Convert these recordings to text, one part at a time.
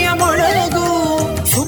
ಮೊಳಗು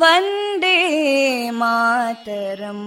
वन्दे मातरम्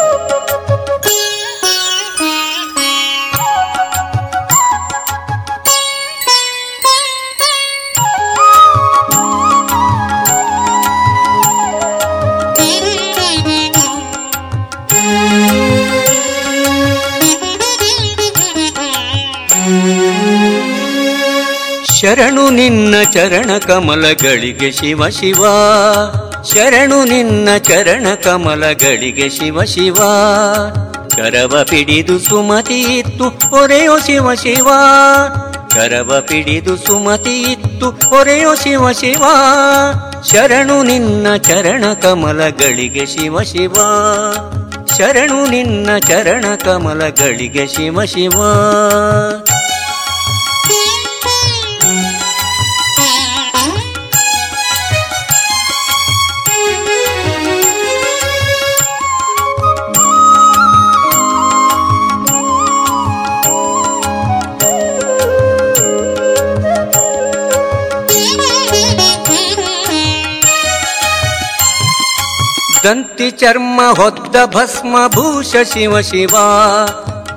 ಶರಣು ನಿನ್ನ ಚರಣ ಕಮಲಗಳಿಗೆ ಶಿವ ಶಿವ. ಶರಣು ನಿನ್ನ ಚರಣ ಕಮಲಗಳಿಗೆ ಶಿವ ಶಿವ. ಕರವ ಪಿಡಿದು ಸುಮತಿ ಇತ್ತು, ಹೊರೆಯೋ ಶಿವ ಶಿವ. ಕರವ ಪಿಡಿದು ಸುಮತಿ ಇತ್ತು, ಹೊರೆಯೋ ಶಿವ ಶಿವ. ಶರಣು ನಿನ್ನ ಚರಣ ಕಮಲಗಳಿಗೆ ಶಿವ ಶಿವ. ಶರಣು ನಿನ್ನ ಚರಣ ಕಮಲಗಳಿಗೆ ಶಿವ ಶಿವ. ದಂತಿ ಚರ್ಮ ಹೊದ್ದ ಭಸ್ಮ ಭೂಷ ಶಿವ ಶಿವ.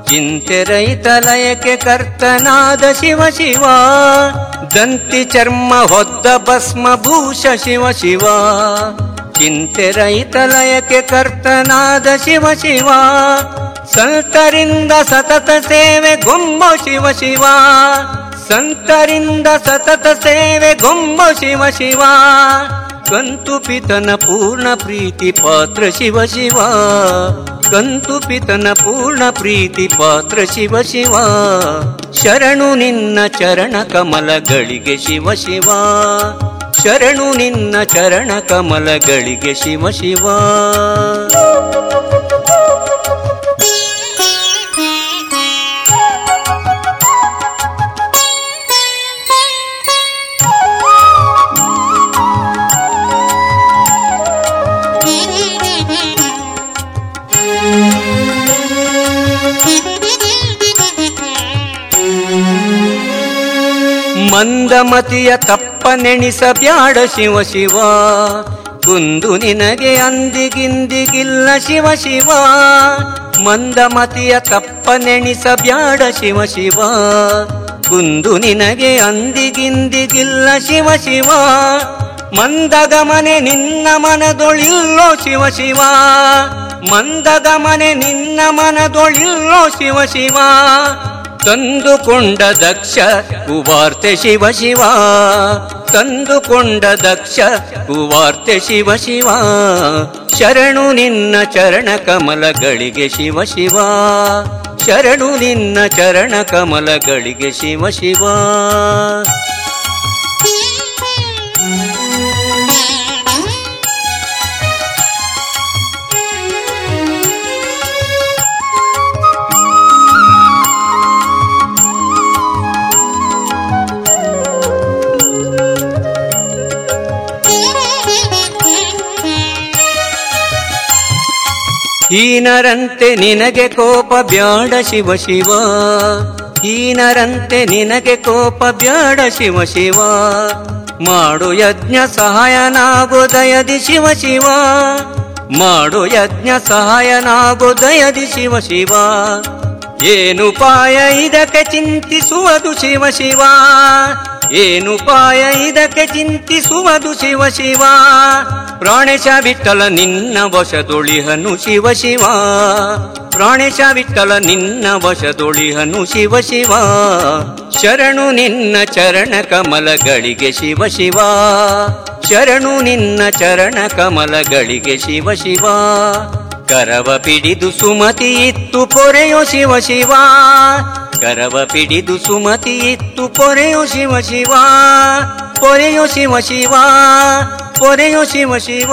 ಚಿಂತೆ ರೈತ ಲಯಕ್ಕೆ ಕರ್ತನಾದ ಶಿವ ಶಿವ. ದಂತಿ ಚರ್ಮ ಹೊದ್ದ ಭಸ್ಮ ಭೂಷ ಶಿವ ಶಿವ. ಚಿಂತೆ ರೈತ ಲಯಕ್ಕೆ ಕರ್ತನಾದ ಶಿವ ಶಿವ. ಸಂತರಿಂದ ಸತತ ಸೇವೆ ಗೊಂಬ ಶಿವ ಶಿವ. ಸಂತರಿಂದ ಸತತ ಸೇವೆ ಗೊಂಬ ಶಿವ ಶಿವ. ಕಂತು ಪಿತನ ಪೂರ್ಣ ಪ್ರೀತಿ ಪಾತ್ರ ಶಿವ ಶಿವ. ಕಂತು ಪಿತನ ಪೂರ್ಣ ಪ್ರೀತಿ ಪಾತ್ರ ಶಿವ ಶಿವ. ಶರಣು ನಿನ್ನ ಚರಣ ಕಮಲಗಳಿಗೆ ಶಿವ ಶಿವ. ಶರಣು ನಿನ್ನ ಚರಣ ಕಮಲಗಳಿಗೆ ಶಿವ ಶಿವ. ಮಂದಮತಿಯ ತಪ್ಪ ನೆಣಿಸಬ್ಯಾಡ ಶಿವ ಶಿವ. ಕುಂದು ನಿನಗೆ ಅಂದಿಗಿಂದಿಗಿಲ್ಲ ಶಿವ ಶಿವ. ಮಂದಮತಿಯ ನೆಣಿಸಬ್ಯಾಡ ಶಿವ ಶಿವ. ಕುಂದು ನಿನಗೆ ಅಂದಿಗಿಂದಿಗಿಲ್ಲ ಶಿವ ಶಿವ. ಮಂದಗಮನೆ ನಿನ್ನ ಮನದೊಳಿಲ್ಲೋ ಶಿವ ಶಿವ. ಮಂದಗಮನೆ ನಿನ್ನ ಮನದೊಳಿಲ್ಲೋ ಶಿವ ಶಿವ. ತಂದುಕೊಂಡ ದಕ್ಷ ಕುವಾರ್ತೆ ಶಿವ ಶಿವ. ತಂದುಕೊಂಡ ದಕ್ಷ ಕುವಾರ್ತೆ ಶಿವ ಶಿವ. ಶರಣು ನಿನ್ನ ಚರಣ ಕಮಲಗಳಿಗೆ ಶಿವ ಶಿವ. ಶರಣು ನಿನ್ನ ಚರಣ ಕಮಲಗಳಿಗೆ ಶಿವ ಶಿವ. ಹೀನರಂತೆ ನಿನಗೆ ಕೋಪ ಬ್ಯಾಡ ಶಿವ ಶಿವ. ಹೀನರಂತೆ ನಿನಗೆ ಕೋಪ ಬ್ಯಾಡ ಶಿವ ಶಿವ. ಮಾಡು ಯಜ್ಞ ಸಹಾಯನಾಗು ದಯದಿ ಶಿವ ಶಿವ. ಮಾಡು ಯಜ್ಞ ಸಹಾಯನಾಗು ದಯದಿ ಶಿವ. ಶಿವ ಏನುಪಾಯ ಇದಕ್ಕೆ ಚಿಂತಿಸುವುದು ಶಿವ ಶಿವ. ಏನುಪಾಯ ಇದಕ್ಕೆ ಚಿಂತಿಸುವುದು ಶಿವ ಶಿವ? ಪ್ರಾಣೇಶ ವಿಠಲ ನಿನ್ನ ವಶದೊಳಿಹನು ಶಿವ ಶಿವ. ಪ್ರಾಣೇಶ ವಿಠಲ ನಿನ್ನ ವಶದೊಳಿಹನು ಶಿವ ಶಿವ. ಶರಣು ನಿನ್ನ ಚರಣ ಕಮಲಗಳಿಗೆ ಶಿವ ಶಿವ. ಶರಣು ನಿನ್ನ ಚರಣ ಕಮಲಗಳಿಗೆ ಶಿವ ಶಿವ. ಕರವ ಪಿಡಿದು ಸುಮತಿ ಇತ್ತು ಪೊರೆಯೋ ಶಿವ ಶಿವ. ಕರವ ಪಿಡಿದು ಸುಮತಿ ಇತ್ತು. ಪೊರೆಯೋ ಶಿವ ಶಿವ ಪೊರೆಯೋ ಶಿವ ಶಿವ ಪೊರೆಯೋ ಶಿವ ಶಿವ.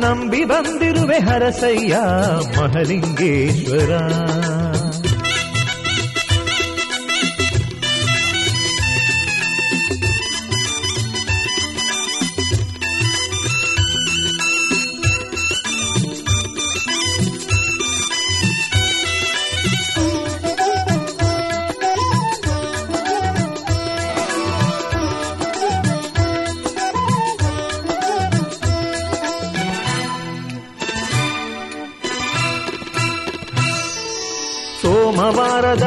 ನಂಬಿ ಬಂದಿರುವೆ ಹರಸಯ್ಯ ಮಹಲಿಂಗೇಶ್ವರ.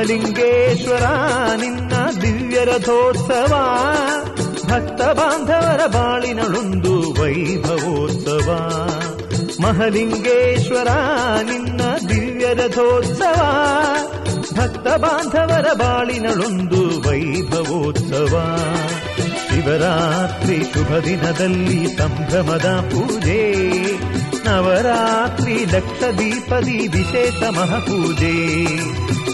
ಮಹಲಿಂಗೇಶ್ವರ ನಿನ್ನ ದಿವ್ಯ ರಥೋತ್ಸವ ಭಕ್ತ ಬಾಂಧವರ ಬಾಳಿನಳೊಂದು ವೈಭವೋತ್ಸವ. ಮಹಲಿಂಗೇಶ್ವರ, ನಿನ್ನ ದಿವ್ಯ ರಥೋತ್ಸವ ಭಕ್ತ ಬಾಂಧವರ ಬಾಳಿನಳೊಂದು ವೈಭವೋತ್ಸವ. ಶಿವರಾತ್ರಿ ಶುಭ ದಿನದಲ್ಲಿ ಸಂಭ್ರಮದ ಪೂಜೆ, ನವರಾತ್ರಿ ಲಕ್ಷ ದೀಪದಿ ವಿಶೇಷ ಮಹಾಪೂಜೆ.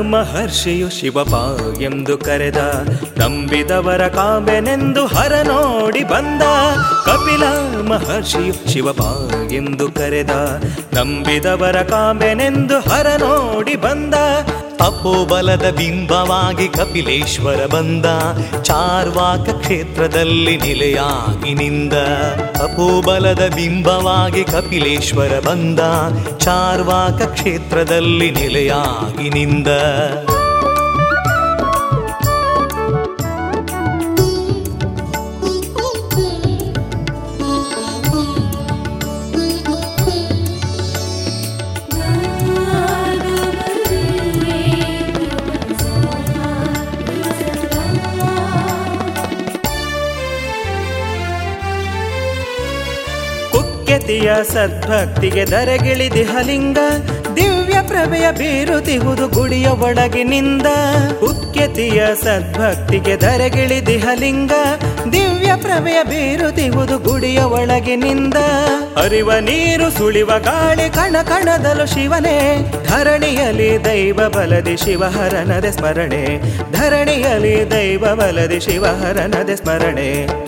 ಮಹರ್ಷಿಯು ಶಿವಪ ಎಂದು ಕರೆದ. ನಂಬಿದವರ ಕಾಂಬೆನೆಂದು ಹರ ನೋಡಿ ಬಂದ. ಕಪಿಲ ಮಹರ್ಷಿಯು ಶಿವಪ ಎಂದು ಕರೆದ, ನಂಬಿದವರ ಕಾಂಬೆನೆಂದು ಹರ ನೋಡಿ ಬಂದ. ಅಪೋಬಲದ ಬಿಂಬವಾಗಿ ಕಪಿಲೇಶ್ವರ ಬಂದ. ಚಾರ್ವಾಕ ಕ್ಷೇತ್ರದಲ್ಲಿ ನಿಲೆಯಾಗಿ ನಿಂದ. ಅಪೋಬಲದ ಬಿಂಬವಾಗಿ ಕಪಿಲೇಶ್ವರ ಬಂದ. ಚಾರ್ವಾಕ ಕ್ಷೇತ್ರದಲ್ಲಿ ನಿಲೆಯಾಗಿ ನಿಂದ. ಪುಕ್ಕೆತಿಯ ಸದ್ಭಕ್ತಿಗೆ ಧರೆಗಿಳಿದಿಹಲಿಂಗ ದಿವ್ಯ ಪ್ರಭೆಯ ಬೀರುತಿಹುದು ಗುಡಿಯ ಒಳಗಿನಿಂದ. ಉಕ್ಕೆತಿಯ ಸದ್ಭಕ್ತಿಗೆ ಧರೆಗಿಳಿದಿಹಲಿಂಗ ದಿವ್ಯ ಪ್ರಭೆಯ ಬೀರುತಿಹುದು ಗುಡಿಯ ಒಳಗಿನಿಂದ. ಅರಿವ ನೀರು ಸುಳಿವ ಗಾಳಿ ಕಣ ಕಣದಲು ಶಿವನೇ ಧರಣಿಯಲ್ಲಿ ದೈವ ಬಲದಿ ಶಿವಹರನದೆ ಸ್ಮರಣೆ. ಧರಣಿಯಲ್ಲಿ ದೈವ ಬಲದಿ ಶಿವಹರನದೆ ಸ್ಮರಣೆ.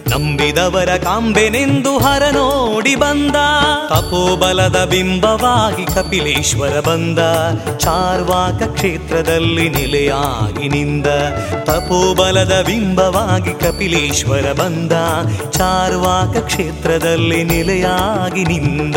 ನಂಬಿದವರ ಕಾಂಬೆನೆಂದು ಹರ ನೋಡಿ ಬಂದ. ತಪೋಬಲದ ಬಿಂಬವಾಗಿ ಕಪಿಲೇಶ್ವರ ಬಂದ. ಚಾರ್ವಾಕ ಕ್ಷೇತ್ರದಲ್ಲಿ ನೆಲೆಯಾಗಿ ನಿಂದ. ತಪೋಬಲದ ಬಿಂಬವಾಗಿ ಕಪಿಲೇಶ್ವರ ಬಂದ. ಚಾರ್ವಾಕ ಕ್ಷೇತ್ರದಲ್ಲಿ ನೆಲೆಯಾಗಿ ನಿಂದ.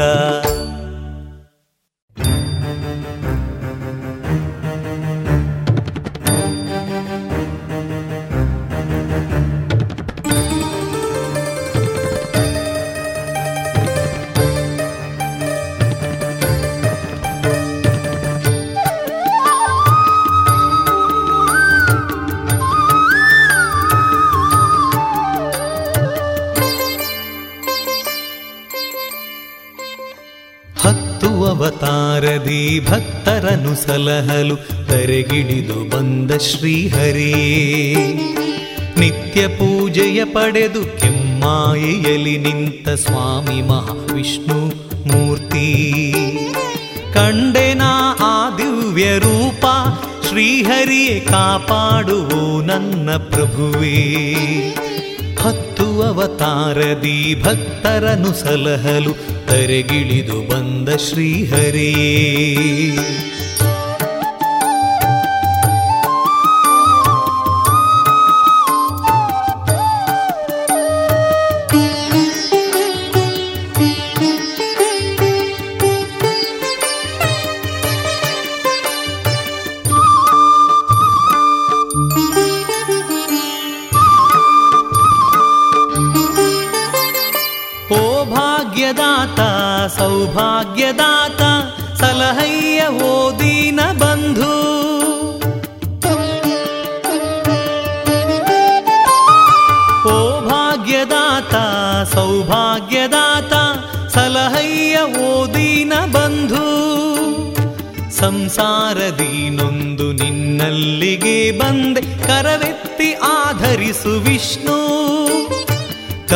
ಸಲಹಲು ತರೆಗಿಡಿದು ಬಂದ ಶ್ರೀಹರಿ. ನಿತ್ಯ ಪೂಜೆಯ ಪಡೆದು ಕೆಮ್ಮಾಯಿಯಲ್ಲಿ ನಿಂತ ಸ್ವಾಮಿ ಮಹಾವಿಷ್ಣು ಮೂರ್ತಿ. ಕಂಡೆನಾ ಆ ದಿವ್ಯ ರೂಪ, ಶ್ರೀಹರಿಯೇ ಕಾಪಾಡುವು ನನ್ನ ಪ್ರಭುವೇ. ಹತ್ತು ಅವತಾರದಿ ಭಕ್ತರನು ಸಲಹಲು ತರೆಗಿಳಿದು ಬಂದ ಶ್ರೀಹರೇ.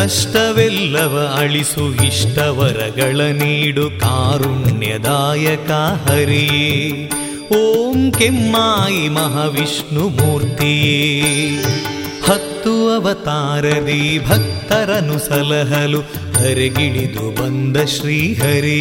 ಕಷ್ಟವೆಲ್ಲವ ಅಳಿಸು ಇಷ್ಟವರಗಳ ನೀಡು ಕಾರುಣ್ಯದಾಯಕ ಹರಿಯೇ. ಓಂ ಕೆಮ್ಮಾಯಿ ಮಹಾವಿಷ್ಣು ಮೂರ್ತಿಯೇ. ಹತ್ತು ಅವತಾರದಿ ಭಕ್ತರನು ಸಲಹಲು ಹರಿಗಿಳಿದು ಬಂದ ಶ್ರೀಹರೇ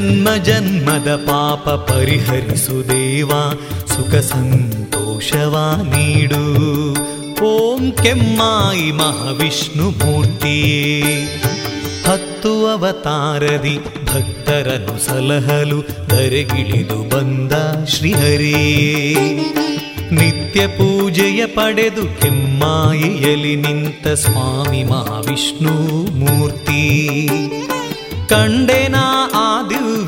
ಜನ್ಮ ಜನ್ಮದ ಪಾಪ ಪರಿಹರಿಸು ದೇವ, ಸುಖ ಸಂತೋಷವ ನೀಡು. ಓಂ ಕೆಮ್ಮಾಯಿ ಮಹಾವಿಷ್ಣು ಮೂರ್ತಿಯೇ. ಹತ್ತು ಅವತಾರದಿ ಭಕ್ತರನ್ನು ಸಲಹಲು ಧರೆಗಿಳಿದು ಬಂದ ಶ್ರೀಹರಿ. ನಿತ್ಯ ಪೂಜೆಯ ಪಡೆದು ಕೆಮ್ಮಾಯಿಯಲ್ಲಿ ನಿಂತ ಸ್ವಾಮಿ ಮಹಾವಿಷ್ಣು ಮೂರ್ತಿ. ಕಂಡೆನಾ ಆ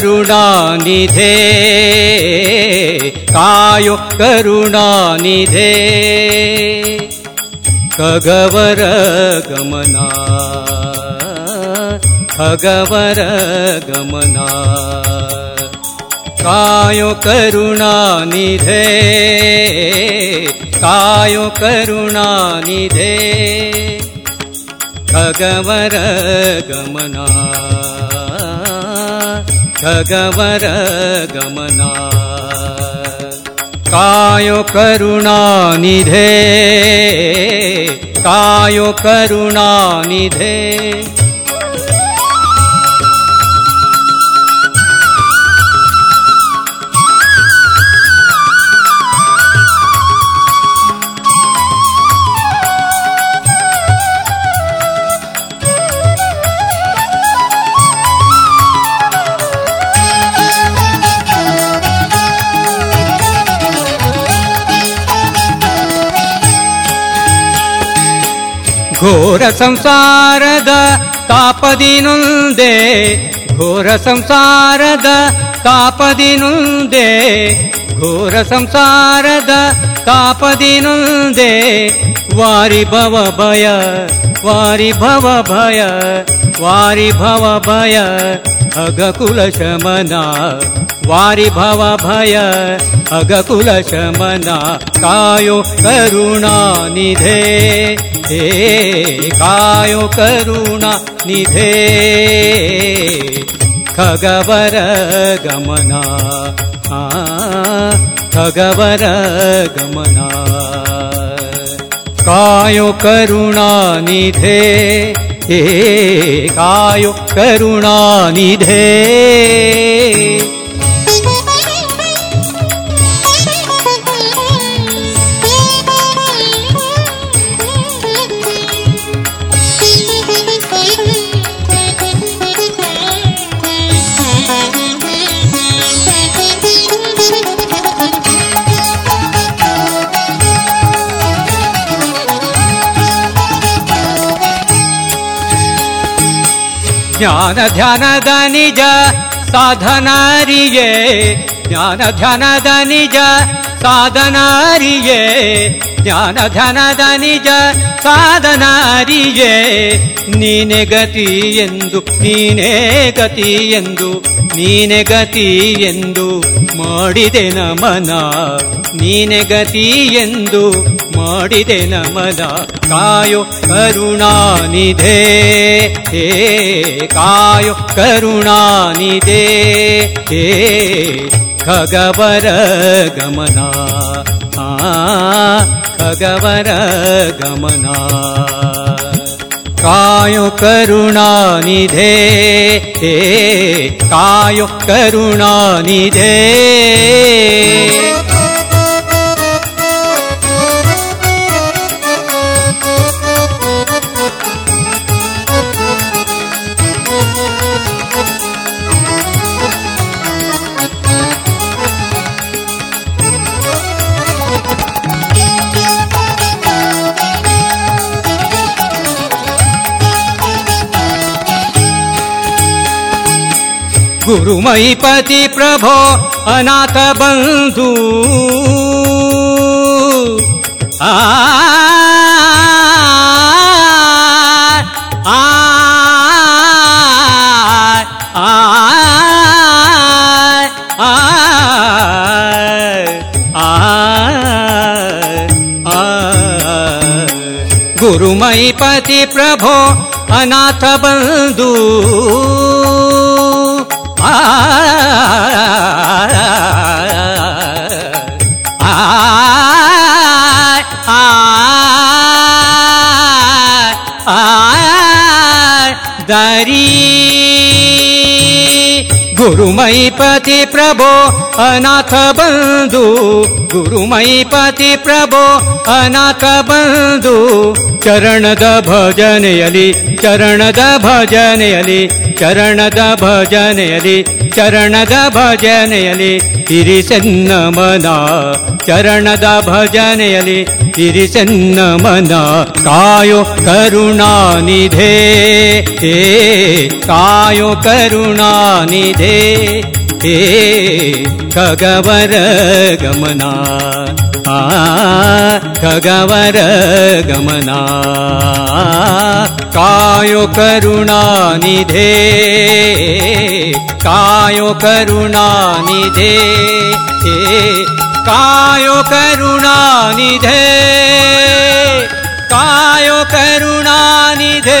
करुणानिधे। कायो करुणानिधे। खगवर गमना। खगवर गमना। कायो करुणानिधे। कायो करुणानिधे। खगवर गमना खगवर गमना कायो करुणानिधे कायो करुणानिधे ಘೋರ ಸಂಸಾರದ ತಾಪದಿನುಂದೆ ಘೋರ ಸಂಸಾರದ ತಾಪದಿನುಂದೆ ಘೋರ ಸಂಸಾರದ ತಾಪದಿನುಂದೆ ವಾರಿ ಭವ ಭಯ ವಾರಿ ಭವ ಭಯ ವಾರಿ ಭವ ಭಯ ಅಗಕುಲ वारिभव भय अगकुलशमना कायो करुणा निधे। हे कायो करुणा निधे। खगवर गमना खगवर गमना। कायो करुणा निधे। हे कायो करुणा निधे। ಜ್ಞಾನ ಧ್ಯಾನದ ನಿಜ ಸಾಧನಾರಿಗೆ ಜ್ಞಾನ ಧ್ಯಾನದ ನಿಜ ಸಾಧನಾರಿಗೆ ಜ್ಞಾನ ಧ್ಯಾನದ ನಿಜ ಸಾಧನ ಅರಿಯೇ ನೀನೆ ಗತಿ ಎಂದು, ನೀನೇ ಗತಿ ಎಂದು, ನೀನೆ ಗತಿ ಎಂದು ಮಾಡಿದೆ ನಮನ. ನೀನೆ ಗತಿ ಎಂದು ಮಾಡಿದೆ ನಮನ ಕಾಯೋ ಕರುಣಾನಿಧೆ ಹೇ ಕಾಯೋ ಕರುಣಾನಿಧೆ ಹೇ ಖಗವರ ಗಮನ ಆ ಖಗವರ ಗಮನ ಕಾಯೋ ಕರುಣಾನಿಧೆ ಹೇ ಕಾಯೋ ಕರುಣಾನಿಧೆ गुरुमयीपति प्रभो अनाथ बन्धु आ गुरुमयीपति प्रभो अनाथ बन्धु आ दरी। गुरुमयिपति प्रभो अनाथ बन्धु गुरुमयिपति प्रभो अनाथ बन्धु चरणद भजनयलि ಚರಣದ ಭಜನೆಯಲಿ ಚರಣದ ಭಜನೆಯಲಿ ಚರಣದ ಭಜನೆಯಲಿ ಚರಣದ ಭಜನೆಯಲಿ ಇರಿಸೆನ್ನ ಮನ ಚರಣದ ಭಜನೆಯಲಿ ಇರಿಸೆನ್ನ ಮನ ಕಾಯೋ ಕರುಣಾನಿಧೆ ಹೇ ಕಾಯೋ ಕರುಣಾನಿಧೆ ಹೇ ಖಗವರ ಗಮನ खगवर गमना कायो करुणानिधे कायो करुणानिधे कायो करुणानिधे कायो करुणानिधे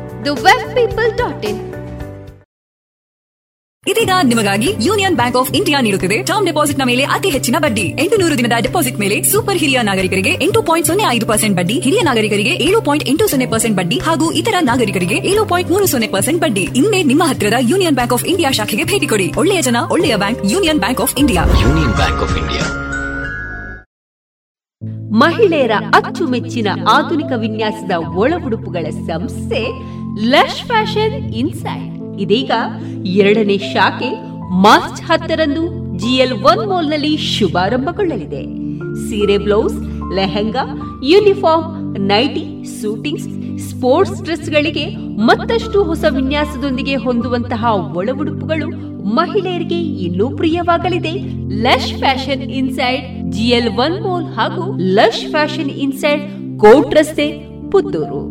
The web people dot in ಇದೀಗ ನಿಮಗಾಗಿ ಯೂನಿಯನ್ ಬ್ಯಾಂಕ್ ಆಫ್ ಇಂಡಿಯಾ ನೀಡುತ್ತಿದೆ. ಟರ್ಮ್ ಡೆಪಾಸಿಟ್ನ ಮೇಲೆ ಅತಿ ಹೆಚ್ಚಿನ ಬಡ್ಡಿ. ಎಂಟು ನೂರು ದಿನದ ಡೆಪಾಸಿಟ್ ಮೇಲೆ ಸೂಪರ್ ಹಿರಿಯ ನಾಗರಿಕರಿಗೆ ಎಂಟು ಪಾಯಿಂಟ್ ಸೊನ್ನೆ ಐದು ಪರ್ಸೆಂಟ್ ಬಡ್ಡಿ ಹಿರಿಯ ನಾಗರಿಕರಿಗೆ ಏಳು ಪಾಯಿಂಟ್ ಎಂಟು ಸೊನ್ನೆ ಪರ್ಸೆಂಟ್ ಬಡ್ಡಿ ಹಾಗೂ ಇತರ ನಾಗರಿಕರಿಗೆ ಏಳು ಪಾಯಿಂಟ್ ಮೂರು ಸೊನ್ನೆ ಪರ್ಸೆಂಟ್ ಬಡ್ಡಿ. ಇನ್ನೇ ನಿಮ್ಮ ಹತ್ತಿರದ ಯೂನಿಯನ್ ಬ್ಯಾಂಕ್ ಆಫ್ ಇಂಡಿಯಾ ಶಾಖೆಗೆ ಭೇಟಿ ಕೊಡಿ. ಒಳ್ಳೆಯ ಜನ ಒಳ್ಳೆಯ bank Union Bank of India. Union Bank of India. ಮಹಿಳೆಯರ ಅಚ್ಚುಮೆಚ್ಚಿನ ಆಧುನಿಕ ವಿನ್ಯಾಸದ ಒಳ ಉಡುಪುಗಳ ಸಂಸ್ಥೆ ಲಶ್ ಫ್ಯಾಷನ್ ಇನ್ಸೈಡ್ ಇದೀಗ ಎರಡನೇ ಶಾಖೆ ಮಾರ್ಚ್ ಹತ್ತರಂದು ಜಿಎಲ್ ಒನ್ ಮಾಲ್ನಲ್ಲಿ ಶುಭಾರಂಭಗೊಳ್ಳಲಿದೆ. ಸೀರೆ blouse, lehenga uniform nighty suitings sports ಡ್ರೆಸ್ಗಳಿಗೆ ಮತ್ತಷ್ಟು ಹೊಸ ವಿನ್ಯಾಸದೊಂದಿಗೆ ಹೊಂದುವಂತಹ ಒಳ ಉಡುಪುಗಳು ಮಹಿಳೆಯರಿಗೆ ಇನ್ನೂ ಪ್ರಿಯವಾಗಲಿದೆ. Lush fashion inside GL one mall ಹಾಗೂ ಲಶ್ ಫ್ಯಾಷನ್ ಇನ್ಸೈಡ್ ಕೋಟ್ ರಸ್ತೆ, ಪುತ್ತೂರು.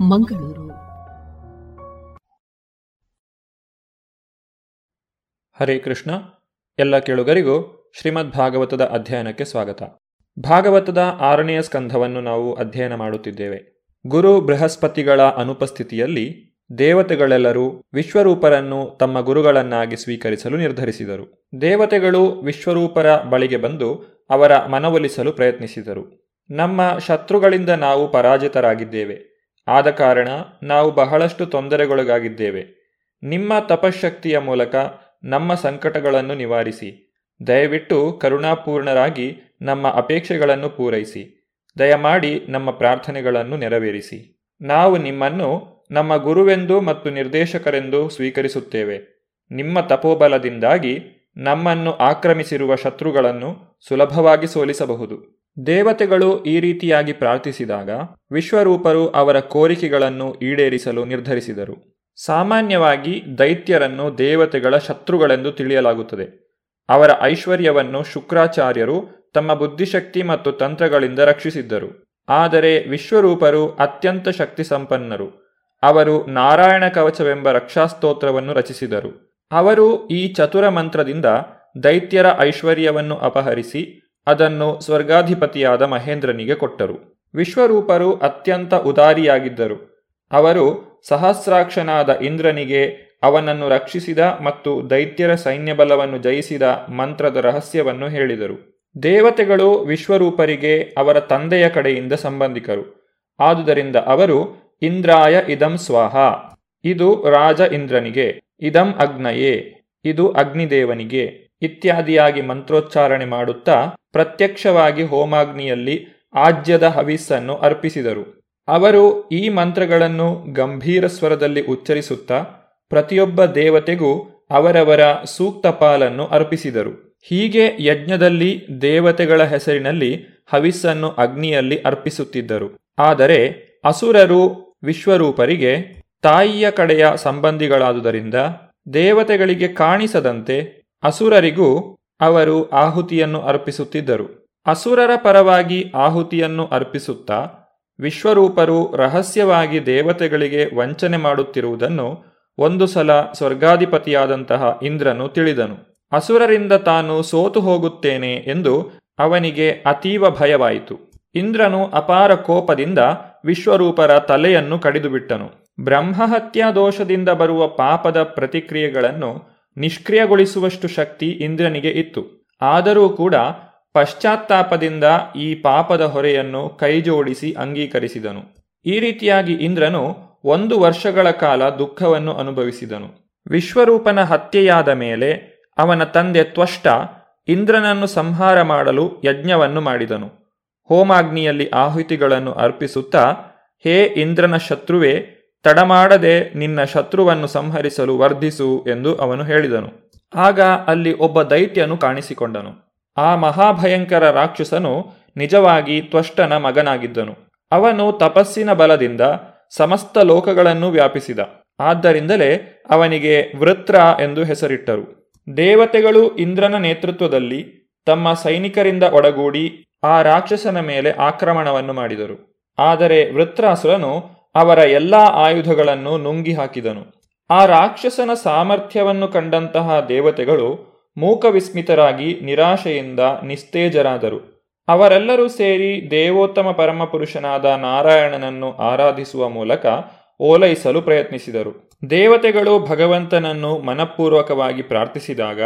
ಮಂಗಳೂರು. ಹರೇ ಕೃಷ್ಣ. ಎಲ್ಲ ಕೇಳುಗರಿಗೂ ಶ್ರೀಮದ್ ಭಾಗವತದ ಅಧ್ಯಯನಕ್ಕೆ ಸ್ವಾಗತ. ಭಾಗವತದ ಆರನೆಯ ಸ್ಕಂಧವನ್ನು ನಾವು ಅಧ್ಯಯನ ಮಾಡುತ್ತಿದ್ದೇವೆ. ಗುರು ಬೃಹಸ್ಪತಿಗಳ ಅನುಪಸ್ಥಿತಿಯಲ್ಲಿ ದೇವತೆಗಳೆಲ್ಲರೂ ವಿಶ್ವರೂಪರನ್ನು ತಮ್ಮ ಗುರುಗಳನ್ನಾಗಿ ಸ್ವೀಕರಿಸಲು ನಿರ್ಧರಿಸಿದರು. ದೇವತೆಗಳು ವಿಶ್ವರೂಪರ ಬಳಿಗೆ ಬಂದು ಅವರ ಮನವೊಲಿಸಲು ಪ್ರಯತ್ನಿಸಿದರು. ನಮ್ಮ ಶತ್ರುಗಳಿಂದ ನಾವು ಪರಾಜಿತರಾಗಿದ್ದೇವೆ. ಆದ ಕಾರಣ ನಾವು ಬಹಳಷ್ಟು ತೊಂದರೆಗೊಳಗಾಗಿದ್ದೇವೆ. ನಿಮ್ಮ ತಪಶಕ್ತಿಯ ಮೂಲಕ ನಮ್ಮ ಸಂಕಟಗಳನ್ನು ನಿವಾರಿಸಿ. ದಯವಿಟ್ಟು ಕರುಣಾಪೂರ್ಣರಾಗಿ ನಮ್ಮ ಅಪೇಕ್ಷೆಗಳನ್ನು ಪೂರೈಸಿ. ದಯಮಾಡಿ ನಮ್ಮ ಪ್ರಾರ್ಥನೆಗಳನ್ನು ನೆರವೇರಿಸಿ. ನಾವು ನಿಮ್ಮನ್ನು ನಮ್ಮ ಗುರುವೆಂದು ಮತ್ತು ನಿರ್ದೇಶಕರೆಂದು ಸ್ವೀಕರಿಸುತ್ತೇವೆ. ನಿಮ್ಮ ತಪೋಬಲದಿಂದಾಗಿ ನಮ್ಮನ್ನು ಆಕ್ರಮಿಸಿರುವ ಶತ್ರುಗಳನ್ನು ಸುಲಭವಾಗಿ ಸೋಲಿಸಬಹುದು. ದೇವತೆಗಳು ಈ ರೀತಿಯಾಗಿ ಪ್ರಾರ್ಥಿಸಿದಾಗ ವಿಶ್ವರೂಪರು ಅವರ ಕೋರಿಕೆಗಳನ್ನು ಈಡೇರಿಸಲು ನಿರ್ಧರಿಸಿದರು. ಸಾಮಾನ್ಯವಾಗಿ ದೈತ್ಯರನ್ನು ದೇವತೆಗಳ ಶತ್ರುಗಳೆಂದು ತಿಳಿಯಲಾಗುತ್ತದೆ. ಅವರ ಐಶ್ವರ್ಯವನ್ನು ಶುಕ್ರಾಚಾರ್ಯರು ತಮ್ಮ ಬುದ್ಧಿಶಕ್ತಿ ಮತ್ತು ತಂತ್ರಗಳಿಂದ ರಕ್ಷಿಸಿದ್ದರು. ಆದರೆ ವಿಶ್ವರೂಪರು ಅತ್ಯಂತ ಶಕ್ತಿ ಸಂಪನ್ನರು ಅವರು ನಾರಾಯಣ ಕವಚವೆಂಬ ರಕ್ಷಾಸ್ತೋತ್ರವನ್ನು ರಚಿಸಿದರು. ಅವರು ಈ ಚತುರ ಮಂತ್ರದಿಂದ ದೈತ್ಯರ ಐಶ್ವರ್ಯವನ್ನು ಅಪಹರಿಸಿ ಅದನ್ನು ಸ್ವರ್ಗಾಧಿಪತಿಯಾದ ಮಹೇಂದ್ರನಿಗೆ ಕೊಟ್ಟರು. ವಿಶ್ವರೂಪರು ಅತ್ಯಂತ ಉದಾರಿಯಾಗಿದ್ದರು. ಅವರು ಸಹಸ್ರಾಕ್ಷನಾದ ಇಂದ್ರನಿಗೆ ಅವನನ್ನು ರಕ್ಷಿಸಿದ ಮತ್ತು ದೈತ್ಯರ ಸೈನ್ಯಬಲವನ್ನು ಜಯಿಸಿದ ಮಂತ್ರದ ರಹಸ್ಯವನ್ನು ಹೇಳಿದರು. ದೇವತೆಗಳು ವಿಶ್ವರೂಪರಿಗೆ ಅವರ ತಂದೆಯ ಕಡೆಯಿಂದ ಸಂಬಂಧಿಕರು. ಆದುದರಿಂದ ಅವರು, ಇಂದ್ರಾಯ ಇದಂ ಸ್ವಾಹ. ಇದು ರಾಜ ಇಂದ್ರನಿಗೆ. ಇದಂ ಅಗ್ನಯೇ. ಇದು ಅಗ್ನಿದೇವನಿಗೆ. ಇತ್ಯಾದಿಯಾಗಿ ಮಂತ್ರೋಚ್ಚಾರಣೆ ಮಾಡುತ್ತಾ ಪ್ರತ್ಯಕ್ಷವಾಗಿ ಹೋಮಾಗ್ನಿಯಲ್ಲಿ ಆಜ್ಯದ ಹವಿಸ್ಸನ್ನು ಅರ್ಪಿಸಿದರು. ಅವರು ಈ ಮಂತ್ರಗಳನ್ನು ಗಂಭೀರ ಸ್ವರದಲ್ಲಿ ಉಚ್ಚರಿಸುತ್ತಾ ಪ್ರತಿಯೊಬ್ಬ ದೇವತೆಗೂ ಅವರವರ ಸೂಕ್ತ ಪಾಲನ್ನು ಅರ್ಪಿಸಿದರು. ಹೀಗೆ ಯಜ್ಞದಲ್ಲಿ ದೇವತೆಗಳ ಹೆಸರಿನಲ್ಲಿ ಹವಿಸ್ಸನ್ನು ಅಗ್ನಿಯಲ್ಲಿ ಅರ್ಪಿಸುತ್ತಿದ್ದರು. ಆದರೆ ಅಸುರರು ವಿಶ್ವರೂಪರಿಗೆ ತಾಯಿಯ ಕಡೆಯ ಸಂಬಂಧಿಗಳಾದುದರಿಂದ ದೇವತೆಗಳಿಗೆ ಕಾಣಿಸದಂತೆ ಅಸುರರಿಗೂ ಅವರು ಆಹುತಿಯನ್ನು ಅರ್ಪಿಸುತ್ತಿದ್ದರು. ಅಸುರರ ಪರವಾಗಿ ಆಹುತಿಯನ್ನು ಅರ್ಪಿಸುತ್ತಾ ವಿಶ್ವರೂಪರು ರಹಸ್ಯವಾಗಿ ದೇವತೆಗಳಿಗೆ ವಂಚನೆ ಮಾಡುತ್ತಿರುವುದನ್ನು ಒಂದು ಸಲ ಸ್ವರ್ಗಾಧಿಪತಿಯಾದಂತಹ ಇಂದ್ರನು ತಿಳಿದನು. ಅಸುರರಿಂದ ತಾನು ಸೋತು ಹೋಗುತ್ತೇನೆ ಎಂದು ಅವನಿಗೆ ಅತೀವ ಭಯವಾಯಿತು. ಇಂದ್ರನು ಅಪಾರ ಕೋಪದಿಂದ ವಿಶ್ವರೂಪರ ತಲೆಯನ್ನು ಕಡಿದುಬಿಟ್ಟನು. ಬ್ರಹ್ಮಹತ್ಯಾ ದೋಷದಿಂದ ಬರುವ ಪಾಪದ ಪ್ರತಿಕ್ರಿಯೆಗಳನ್ನು ನಿಷ್ಕ್ರಿಯಗೊಳಿಸುವಷ್ಟು ಶಕ್ತಿ ಇಂದ್ರನಿಗೆ ಇತ್ತು. ಆದರೂ ಕೂಡ ಪಶ್ಚಾತ್ತಾಪದಿಂದ ಈ ಪಾಪದ ಹೊರೆಯನ್ನು ಕೈಜೋಡಿಸಿ ಅಂಗೀಕರಿಸಿದನು. ಈ ರೀತಿಯಾಗಿ ಇಂದ್ರನು ಒಂದು ವರ್ಷಗಳ ಕಾಲ ದುಃಖವನ್ನು ಅನುಭವಿಸಿದನು. ವಿಶ್ವರೂಪನ ಹತ್ಯೆಯಾದ ಮೇಲೆ ಅವನ ತಂದೆ ತ್ವಷ್ಟ ಇಂದ್ರನನ್ನು ಸಂಹಾರ ಮಾಡಲು ಯಜ್ಞವನ್ನು ಮಾಡಿದನು. ಹೋಮಾಗ್ನಿಯಲ್ಲಿ ಆಹುತಿಗಳನ್ನು ಅರ್ಪಿಸುತ್ತಾ, ಹೇ ಇಂದ್ರನ ಶತ್ರುವೇ ತಡಮಾಡದೆ ನಿನ್ನ ಶತ್ರುವನ್ನು ಸಂಹರಿಸಲು ವರ್ಧಿಸು ಎಂದು ಅವನು ಹೇಳಿದನು. ಆಗ ಅಲ್ಲಿ ಒಬ್ಬ ದೈತ್ಯನು ಕಾಣಿಸಿಕೊಂಡನು. ಆ ಮಹಾಭಯಂಕರ ರಾಕ್ಷಸನು ನಿಜವಾಗಿ ತ್ವಷ್ಟನ ಮಗನಾಗಿದ್ದನು. ಅವನು ತಪಸ್ಸಿನ ಬಲದಿಂದ ಸಮಸ್ತ ಲೋಕಗಳನ್ನು ವ್ಯಾಪಿಸಿದ. ಆದ್ದರಿಂದಲೇ ಅವನಿಗೆ ವೃತ್ರ ಎಂದು ಹೆಸರಿಟ್ಟರು. ದೇವತೆಗಳು ಇಂದ್ರನ ನೇತೃತ್ವದಲ್ಲಿ ತಮ್ಮ ಸೈನಿಕರಿಂದ ಒಡಗೂಡಿ ಆ ರಾಕ್ಷಸನ ಮೇಲೆ ಆಕ್ರಮಣವನ್ನು ಮಾಡಿದರು. ಆದರೆ ವೃತ್ರಾಸುರನು ಅವರ ಎಲ್ಲ ಆಯುಧಗಳನ್ನು ನುಂಗಿ ಹಾಕಿದನು. ಆ ರಾಕ್ಷಸನ ಸಾಮರ್ಥ್ಯವನ್ನು ಕಂಡಂತಹ ದೇವತೆಗಳು ಮೂಕವಿಸ್ಮಿತರಾಗಿ ನಿರಾಶೆಯಿಂದ ನಿಸ್ತೇಜರಾದರು. ಅವರೆಲ್ಲರೂ ಸೇರಿ ದೇವೋತ್ತಮ ಪರಮಪುರುಷನಾದ ನಾರಾಯಣನನ್ನು ಆರಾಧಿಸುವ ಮೂಲಕ ಓಲೈಸಲು ಪ್ರಯತ್ನಿಸಿದರು. ದೇವತೆಗಳು ಭಗವಂತನನ್ನು ಮನಪೂರ್ವಕವಾಗಿ ಪ್ರಾರ್ಥಿಸಿದಾಗ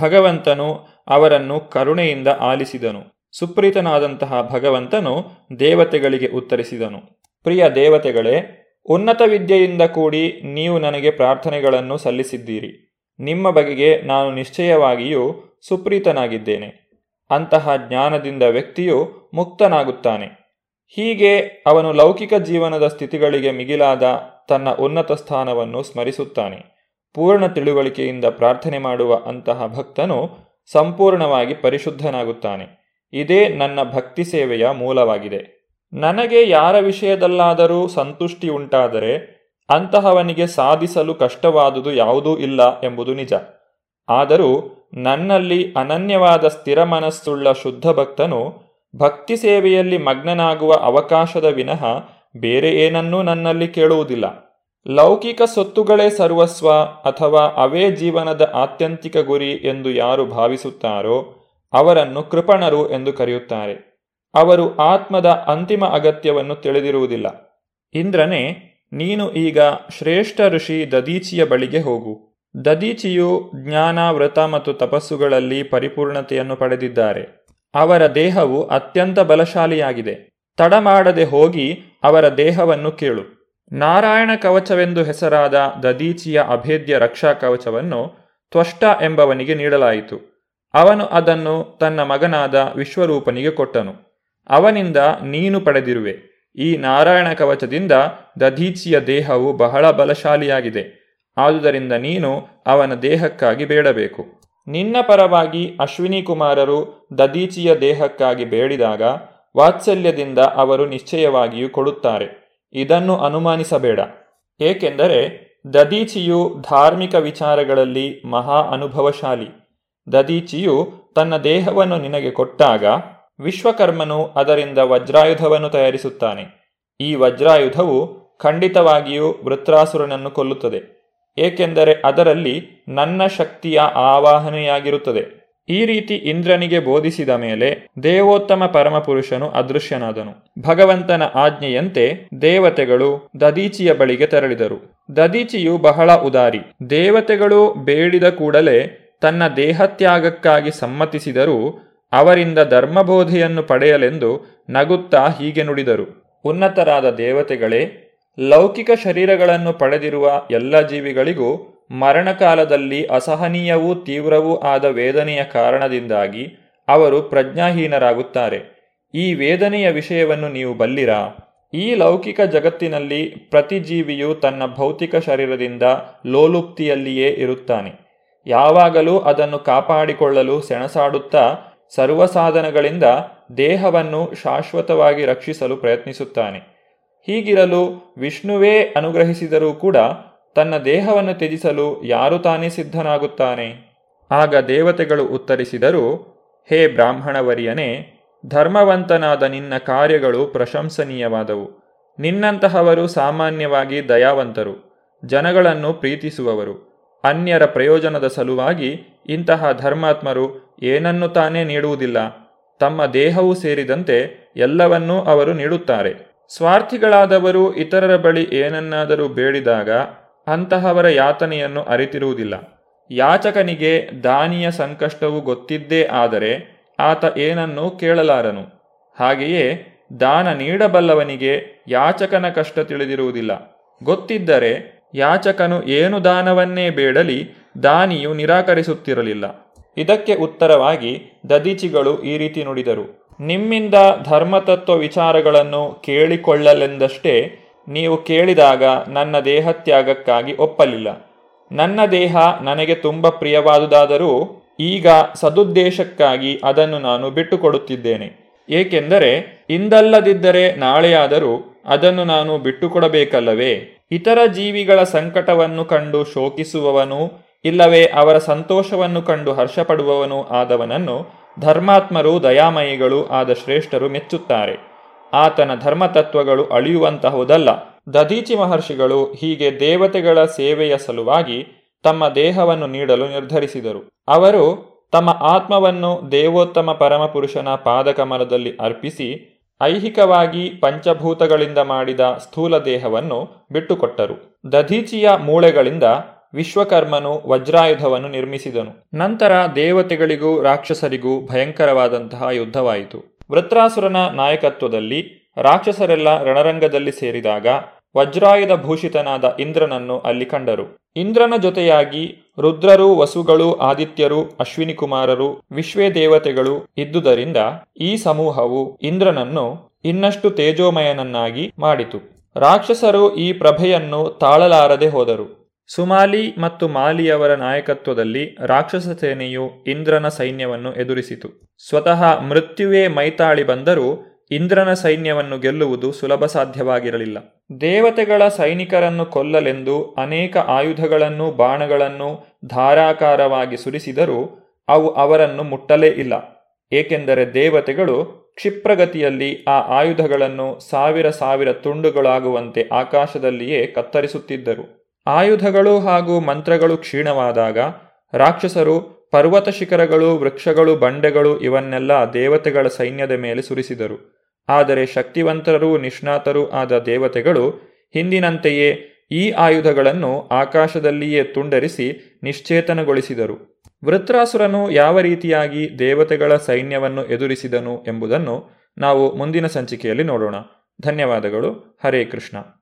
ಭಗವಂತನು ಅವರನ್ನು ಕರುಣೆಯಿಂದ ಆಲಿಸಿದನು. ಸುಪ್ರೀತನಾದಂತಹ ಭಗವಂತನು ದೇವತೆಗಳಿಗೆ ಉತ್ತರಿಸಿದನು. ಪ್ರಿಯ ದೇವತೆಗಳೇ, ಉನ್ನತ ವಿದ್ಯೆಯಿಂದ ಕೂಡಿ ನೀವು ನನಗೆ ಪ್ರಾರ್ಥನೆಗಳನ್ನು ಸಲ್ಲಿಸಿದ್ದೀರಿ. ನಿಮ್ಮ ಬಗೆಗೆ ನಾನು ನಿಶ್ಚಯವಾಗಿಯೂ ಸುಪ್ರೀತನಾಗಿದ್ದೇನೆ. ಅಂತಹ ಜ್ಞಾನದಿಂದ ವ್ಯಕ್ತಿಯು ಮುಕ್ತನಾಗುತ್ತಾನೆ. ಹೀಗೆ ಅವನು ಲೌಕಿಕ ಜೀವನದ ಸ್ಥಿತಿಗಳಿಗೆ ಮಿಗಿಲಾದ ತನ್ನ ಉನ್ನತ ಸ್ಥಾನವನ್ನು ಸ್ಮರಿಸುತ್ತಾನೆ. ಪೂರ್ಣ ತಿಳುವಳಿಕೆಯಿಂದ ಪ್ರಾರ್ಥನೆ ಮಾಡುವ ಅಂತಹ ಭಕ್ತನು ಸಂಪೂರ್ಣವಾಗಿ ಪರಿಶುದ್ಧನಾಗುತ್ತಾನೆ. ಇದೇ ನನ್ನ ಭಕ್ತಿ ಸೇವೆಯ ಮೂಲವಾಗಿದೆ. ನನಗೆ ಯಾರ ವಿಷಯದಲ್ಲಾದರೂ ಸಂತುಷ್ಟಿ ಉಂಟಾದರೆ ಅಂತಹವನಿಗೆ ಸಾಧಿಸಲು ಕಷ್ಟವಾದುದು ಯಾವುದೂ ಇಲ್ಲ ಎಂಬುದು ನಿಜ. ಆದರೂ ನನ್ನಲ್ಲಿ ಅನನ್ಯವಾದ ಸ್ಥಿರ ಮನಸ್ಸುಳ್ಳ ಶುದ್ಧ ಭಕ್ತನು ಭಕ್ತಿ ಸೇವೆಯಲ್ಲಿ ಮಗ್ನನಾಗುವ ಅವಕಾಶದ ವಿನಃ ಬೇರೆ ಏನನ್ನೂ ನನ್ನಲ್ಲಿ ಕೇಳುವುದಿಲ್ಲ. ಲೌಕಿಕ ಸೊತ್ತುಗಳೇ ಸರ್ವಸ್ವ ಅಥವಾ ಅವೇ ಜೀವನದ ಆತ್ಯಂತಿಕ ಗುರಿ ಎಂದು ಯಾರು ಭಾವಿಸುತ್ತಾರೋ ಅವರನ್ನು ಕೃಪಣರು ಎಂದು ಕರೆಯುತ್ತಾರೆ. ಅವರು ಆತ್ಮದ ಅಂತಿಮ ಅಗತ್ಯವನ್ನು ತಿಳಿದಿರುವುದಿಲ್ಲ. ಇಂದ್ರನೇ, ನೀನು ಈಗ ಶ್ರೇಷ್ಠ ಋಷಿ ದದೀಚಿಯ ಬಳಿಗೆ ಹೋಗು. ದದೀಚಿಯು ಜ್ಞಾನ ವ್ರತ ಮತ್ತು ತಪಸ್ಸುಗಳಲ್ಲಿ ಪರಿಪೂರ್ಣತೆಯನ್ನು ಪಡೆದಿದ್ದಾರೆ. ಅವರ ದೇಹವು ಅತ್ಯಂತ ಬಲಶಾಲಿಯಾಗಿದೆ. ತಡಮಾಡದೆ ಹೋಗಿ ಅವರ ದೇಹವನ್ನು ಕೇಳು. ನಾರಾಯಣ ಕವಚವೆಂದು ಹೆಸರಾದ ದದೀಚಿಯ ಅಭೇದ್ಯ ರಕ್ಷಾ ಕವಚವನ್ನು ತ್ವಷ್ಟ ಎಂಬವನಿಗೆ ನೀಡಲಾಯಿತು. ಅವನು ಅದನ್ನು ತನ್ನ ಮಗನಾದ ವಿಶ್ವರೂಪನಿಗೆ ಕೊಟ್ಟನು. ಅವನಿಂದ ನೀನು ಪಡೆದಿರುವೆ. ಈ ನಾರಾಯಣ ಕವಚದಿಂದ ದಧೀಚಿಯ ದೇಹವು ಬಹಳ ಬಲಶಾಲಿಯಾಗಿದೆ. ಆದುದರಿಂದ ನೀನು ಅವನ ದೇಹಕ್ಕಾಗಿ ಬೇಡಬೇಕು. ನಿನ್ನ ಪರವಾಗಿ ಅಶ್ವಿನಿ ಕುಮಾರರು ದದೀಚಿಯ ದೇಹಕ್ಕಾಗಿ ಬೇಡಿದಾಗ ವಾತ್ಸಲ್ಯದಿಂದ ಅವರು ನಿಶ್ಚಯವಾಗಿಯೂ ಕೊಡುತ್ತಾರೆ. ಇದನ್ನು ಅನುಮಾನಿಸಬೇಡ. ಏಕೆಂದರೆ ದದೀಚಿಯು ಧಾರ್ಮಿಕ ವಿಚಾರಗಳಲ್ಲಿ ಮಹಾ ಅನುಭವಶಾಲಿ. ದದೀಚಿಯು ತನ್ನ ದೇಹವನ್ನು ನಿನಗೆ ಕೊಟ್ಟಾಗ ವಿಶ್ವಕರ್ಮನು ಅದರಿಂದ ವಜ್ರಾಯುಧವನ್ನು ತಯಾರಿಸುತ್ತಾನೆ. ಈ ವಜ್ರಾಯುಧವು ಖಂಡಿತವಾಗಿಯೂ ವೃತ್ರಾಸುರನನ್ನು ಕೊಲ್ಲುತ್ತದೆ, ಏಕೆಂದರೆ ಅದರಲ್ಲಿ ನನ್ನ ಶಕ್ತಿಯ ಆವಾಹನೆಯಾಗಿರುತ್ತದೆ. ಈ ರೀತಿ ಇಂದ್ರನಿಗೆ ಬೋಧಿಸಿದ ಮೇಲೆ ದೇವೋತ್ತಮ ಪರಮಪುರುಷನು ಅದೃಶ್ಯನಾದನು. ಭಗವಂತನ ಆಜ್ಞೆಯಂತೆ ದೇವತೆಗಳು ದದೀಚಿಯ ಬಳಿಗೆ ತೆರಳಿದರು. ದದೀಚಿಯು ಬಹಳ ಉದಾರಿ. ದೇವತೆಗಳು ಬೇಡಿದ ಕೂಡಲೇ ತನ್ನ ದೇಹತ್ಯಾಗಕ್ಕಾಗಿ ಸಮ್ಮತಿಸಿದರೂ ಅವರಿಂದ ಧರ್ಮಬೋಧೆಯನ್ನು ಪಡೆಯಲೆಂದು ನಗುತ್ತಾ ಹೀಗೆ ನುಡಿದರು. ಉನ್ನತರಾದ ದೇವತೆಗಳೇ, ಲೌಕಿಕ ಶರೀರಗಳನ್ನು ಪಡೆದಿರುವ ಎಲ್ಲ ಜೀವಿಗಳಿಗೂ ಮರಣಕಾಲದಲ್ಲಿ ಅಸಹನೀಯವೂ ತೀವ್ರವೂ ಆದ ವೇದನೆಯ ಕಾರಣದಿಂದಾಗಿ ಅವರು ಪ್ರಜ್ಞಾಹೀನರಾಗುತ್ತಾರೆ. ಈ ವೇದನೆಯ ವಿಷಯವನ್ನು ನೀವು ಬಲ್ಲಿರಾ? ಈ ಲೌಕಿಕ ಜಗತ್ತಿನಲ್ಲಿ ಪ್ರತಿ ಜೀವಿಯು ತನ್ನ ಭೌತಿಕ ಶರೀರದಿಂದ ಲೋಲುಪ್ತಿಯಲ್ಲಿಯೇ ಇರುತ್ತಾನೆ. ಯಾವಾಗಲೂ ಅದನ್ನು ಕಾಪಾಡಿಕೊಳ್ಳಲು ಸೆಣಸಾಡುತ್ತಾ ಸರ್ವಸಾಧನಗಳಿಂದ ದೇಹವನ್ನು ಶಾಶ್ವತವಾಗಿ ರಕ್ಷಿಸಲು ಪ್ರಯತ್ನಿಸುತ್ತಾನೆ. ಹೀಗಿರಲು ವಿಷ್ಣುವೇ ಅನುಗ್ರಹಿಸಿದರೂ ಕೂಡ ತನ್ನ ದೇಹವನ್ನು ತ್ಯಜಿಸಲು ಯಾರು ತಾನೇ ಸಿದ್ಧನಾಗುತ್ತಾನೆ? ಆಗ ದೇವತೆಗಳು ಉತ್ತರಿಸಿದರು, ಹೇ ಬ್ರಾಹ್ಮಣವರಿಯನೇ, ಧರ್ಮವಂತನಾದ ನಿನ್ನ ಕಾರ್ಯಗಳು ಪ್ರಶಂಸನೀಯವಾದವು. ನಿನ್ನಂತಹವರು ಸಾಮಾನ್ಯವಾಗಿ ದಯಾವಂತರು, ಜನಗಳನ್ನು ಪ್ರೀತಿಸುವವರು. ಅನ್ಯರ ಪ್ರಯೋಜನದ ಸಲುವಾಗಿ ಇಂತಹ ಧರ್ಮಾತ್ಮರು ಏನನ್ನು ತಾನೇ ನೀಡುವುದಿಲ್ಲ, ತಮ್ಮ ದೇಹವೂ ಸೇರಿದಂತೆ ಎಲ್ಲವನ್ನೂ ಅವರು ನೀಡುತ್ತಾರೆ. ಸ್ವಾರ್ಥಿಗಳಾದವರು ಇತರರ ಬಳಿ ಏನನ್ನಾದರೂ ಬೇಡಿದಾಗ ಅಂತಹವರ ಯಾತನೆಯನ್ನು ಅರಿತಿರುವುದಿಲ್ಲ. ಯಾಚಕನಿಗೆ ದಾನಿಯ ಸಂಕಷ್ಟವು ಗೊತ್ತಿದ್ದೇ ಆದರೆ ಆತ ಏನನ್ನೂ ಕೇಳಲಾರನು. ಹಾಗೆಯೇ ದಾನ ನೀಡಬಲ್ಲವನಿಗೆ ಯಾಚಕನ ಕಷ್ಟ ತಿಳಿದಿರುವುದಿಲ್ಲ. ಗೊತ್ತಿದ್ದರೆ ಯಾಚಕನು ಏನು ದಾನವನ್ನೇ ಬೇಡಲಿ, ದಾನಿಯು ನಿರಾಕರಿಸುತ್ತಿರಲಿಲ್ಲ. ಇದಕ್ಕೆ ಉತ್ತರವಾಗಿ ದದೀಚಿಗಳು ಈ ರೀತಿ ನುಡಿದರು. ನಿಮ್ಮಿಂದ ಧರ್ಮತತ್ವ ವಿಚಾರಗಳನ್ನು ಕೇಳಿಕೊಳ್ಳಲೆಂದಷ್ಟೇ ನೀವು ಕೇಳಿದಾಗ ನನ್ನ ದೇಹತ್ಯಾಗಕ್ಕಾಗಿ ಒಪ್ಪಲಿಲ್ಲ. ನನ್ನ ದೇಹ ನನಗೆ ತುಂಬ ಪ್ರಿಯವಾದುದಾದರೂ ಈಗ ಸದುದ್ದೇಶಕ್ಕಾಗಿ ಅದನ್ನು ನಾನು ಬಿಟ್ಟುಕೊಡುತ್ತಿದ್ದೇನೆ. ಏಕೆಂದರೆ ಇಂದಲ್ಲದಿದ್ದರೆ ನಾಳೆಯಾದರೂ ಅದನ್ನು ನಾನು ಬಿಟ್ಟುಕೊಡಬೇಕಲ್ಲವೇ? ಇತರ ಜೀವಿಗಳ ಸಂಕಟವನ್ನು ಕಂಡು ಶೋಕಿಸುವವನು ಇಲ್ಲವೇ ಅವರ ಸಂತೋಷವನ್ನು ಕಂಡು ಹರ್ಷಪಡುವವನು ಆದವನನ್ನು ಧರ್ಮಾತ್ಮರು ದಯಾಮಯಿಗಳು ಆದ ಶ್ರೇಷ್ಠರು ಮೆಚ್ಚುತ್ತಾರೆ. ಆತನ ಧರ್ಮತತ್ವಗಳು ಅಳಿಯುವಂತಹುದಲ್ಲ. ದಧೀಚಿ ಮಹರ್ಷಿಗಳು ಹೀಗೆ ದೇವತೆಗಳ ಸೇವೆಯ ಸಲುವಾಗಿ ತಮ್ಮ ದೇಹವನ್ನು ನೀಡಲು ನಿರ್ಧರಿಸಿದರು. ಅವರು ತಮ್ಮ ಆತ್ಮವನ್ನು ದೇವೋತ್ತಮ ಪರಮಪುರುಷನ ಪಾದಕಮಲದಲ್ಲಿ ಅರ್ಪಿಸಿ ಐಹಿಕವಾಗಿ ಪಂಚಭೂತಗಳಿಂದ ಮಾಡಿದ ಸ್ಥೂಲ ದೇಹವನ್ನು ಬಿಟ್ಟುಕೊಟ್ಟರು. ದಧೀಚಿಯ ಮೂಳೆಗಳಿಂದ ವಿಶ್ವಕರ್ಮನು ವಜ್ರಾಯುಧವನ್ನು ನಿರ್ಮಿಸಿದನು. ನಂತರ ದೇವತೆಗಳಿಗೂ ರಾಕ್ಷಸರಿಗೂ ಭಯಂಕರವಾದಂತಹ ಯುದ್ಧವಾಯಿತು. ವೃತ್ರಾಸುರನ ನಾಯಕತ್ವದಲ್ಲಿ ರಾಕ್ಷಸರೆಲ್ಲ ರಣರಂಗದಲ್ಲಿ ಸೇರಿದಾಗ ವಜ್ರಾಯುಧ ಭೂಷಿತನಾದ ಇಂದ್ರನನ್ನು ಅಲ್ಲಿ ಕಂಡರು. ಇಂದ್ರನ ಜೊತೆಯಾಗಿ ರುದ್ರರು, ವಸುಗಳು, ಆದಿತ್ಯರು ಅಶ್ವಿನಿ ಕುಮಾರರು ವಿಶ್ವೇ ದೇವತೆಗಳು ಇದ್ದುದರಿಂದ ಈ ಸಮೂಹವು ಇಂದ್ರನನ್ನು ಇನ್ನಷ್ಟು ತೇಜೋಮಯನನ್ನಾಗಿ ಮಾಡಿತು. ರಾಕ್ಷಸರು ಈ ಪ್ರಭೆಯನ್ನು ತಾಳಲಾರದೆ ಹೋದರು. ಸುಮಾಲಿ ಮತ್ತು ಮಾಲಿಯವರ ನಾಯಕತ್ವದಲ್ಲಿ ರಾಕ್ಷಸ ಸೇನೆಯು ಇಂದ್ರನ ಸೈನ್ಯವನ್ನು ಎದುರಿಸಿತು. ಸ್ವತಃ ಮೃತ್ಯುವೇ ಮೈತಾಳಿ ಬಂದರೂ ಇಂದ್ರನ ಸೈನ್ಯವನ್ನು ಗೆಲ್ಲುವುದು ಸುಲಭ ಸಾಧ್ಯವಾಗಿರಲಿಲ್ಲ. ದೇವತೆಗಳ ಸೈನಿಕರನ್ನು ಕೊಲ್ಲಲೆಂದು ಅನೇಕ ಆಯುಧಗಳನ್ನು, ಬಾಣಗಳನ್ನು ಧಾರಾಕಾರವಾಗಿ ಸುರಿಸಿದರೂ ಅವು ಅವರನ್ನು ಮುಟ್ಟಲೇ ಇಲ್ಲ. ಏಕೆಂದರೆ ದೇವತೆಗಳು ಕ್ಷಿಪ್ರಗತಿಯಲ್ಲಿ ಆ ಆಯುಧಗಳನ್ನು ಸಾವಿರ ಸಾವಿರ ತುಂಡುಗಳಾಗುವಂತೆ ಆಕಾಶದಲ್ಲಿಯೇ ಕತ್ತರಿಸುತ್ತಿದ್ದರು. ಆಯುಧಗಳು ಹಾಗೂ ಮಂತ್ರಗಳು ಕ್ಷೀಣವಾದಾಗ ರಾಕ್ಷಸರು, ಪರ್ವತ ಶಿಖರಗಳು, ವೃಕ್ಷಗಳು, ಬಂಡೆಗಳು ಇವನ್ನೆಲ್ಲ ದೇವತೆಗಳ ಸೈನ್ಯದ ಮೇಲೆ ಸುರಿಸಿದರು. ಆದರೆ ಶಕ್ತಿವಂತರೂ ನಿಷ್ಣಾತರೂ ಆದ ದೇವತೆಗಳು ಹಿಂದಿನಂತೆಯೇ ಈ ಆಯುಧಗಳನ್ನು ಆಕಾಶದಲ್ಲಿಯೇ ತುಂಡರಿಸಿ ನಿಶ್ಚೇತನಗೊಳಿಸಿದರು. ವೃತ್ರಾಸುರನು ಯಾವ ರೀತಿಯಾಗಿ ದೇವತೆಗಳ ಸೈನ್ಯವನ್ನು ಎದುರಿಸಿದನು ಎಂಬುದನ್ನು ನಾವು ಮುಂದಿನ ಸಂಚಿಕೆಯಲ್ಲಿ ನೋಡೋಣ. ಧನ್ಯವಾದಗಳು. ಹರೇ ಕೃಷ್ಣ.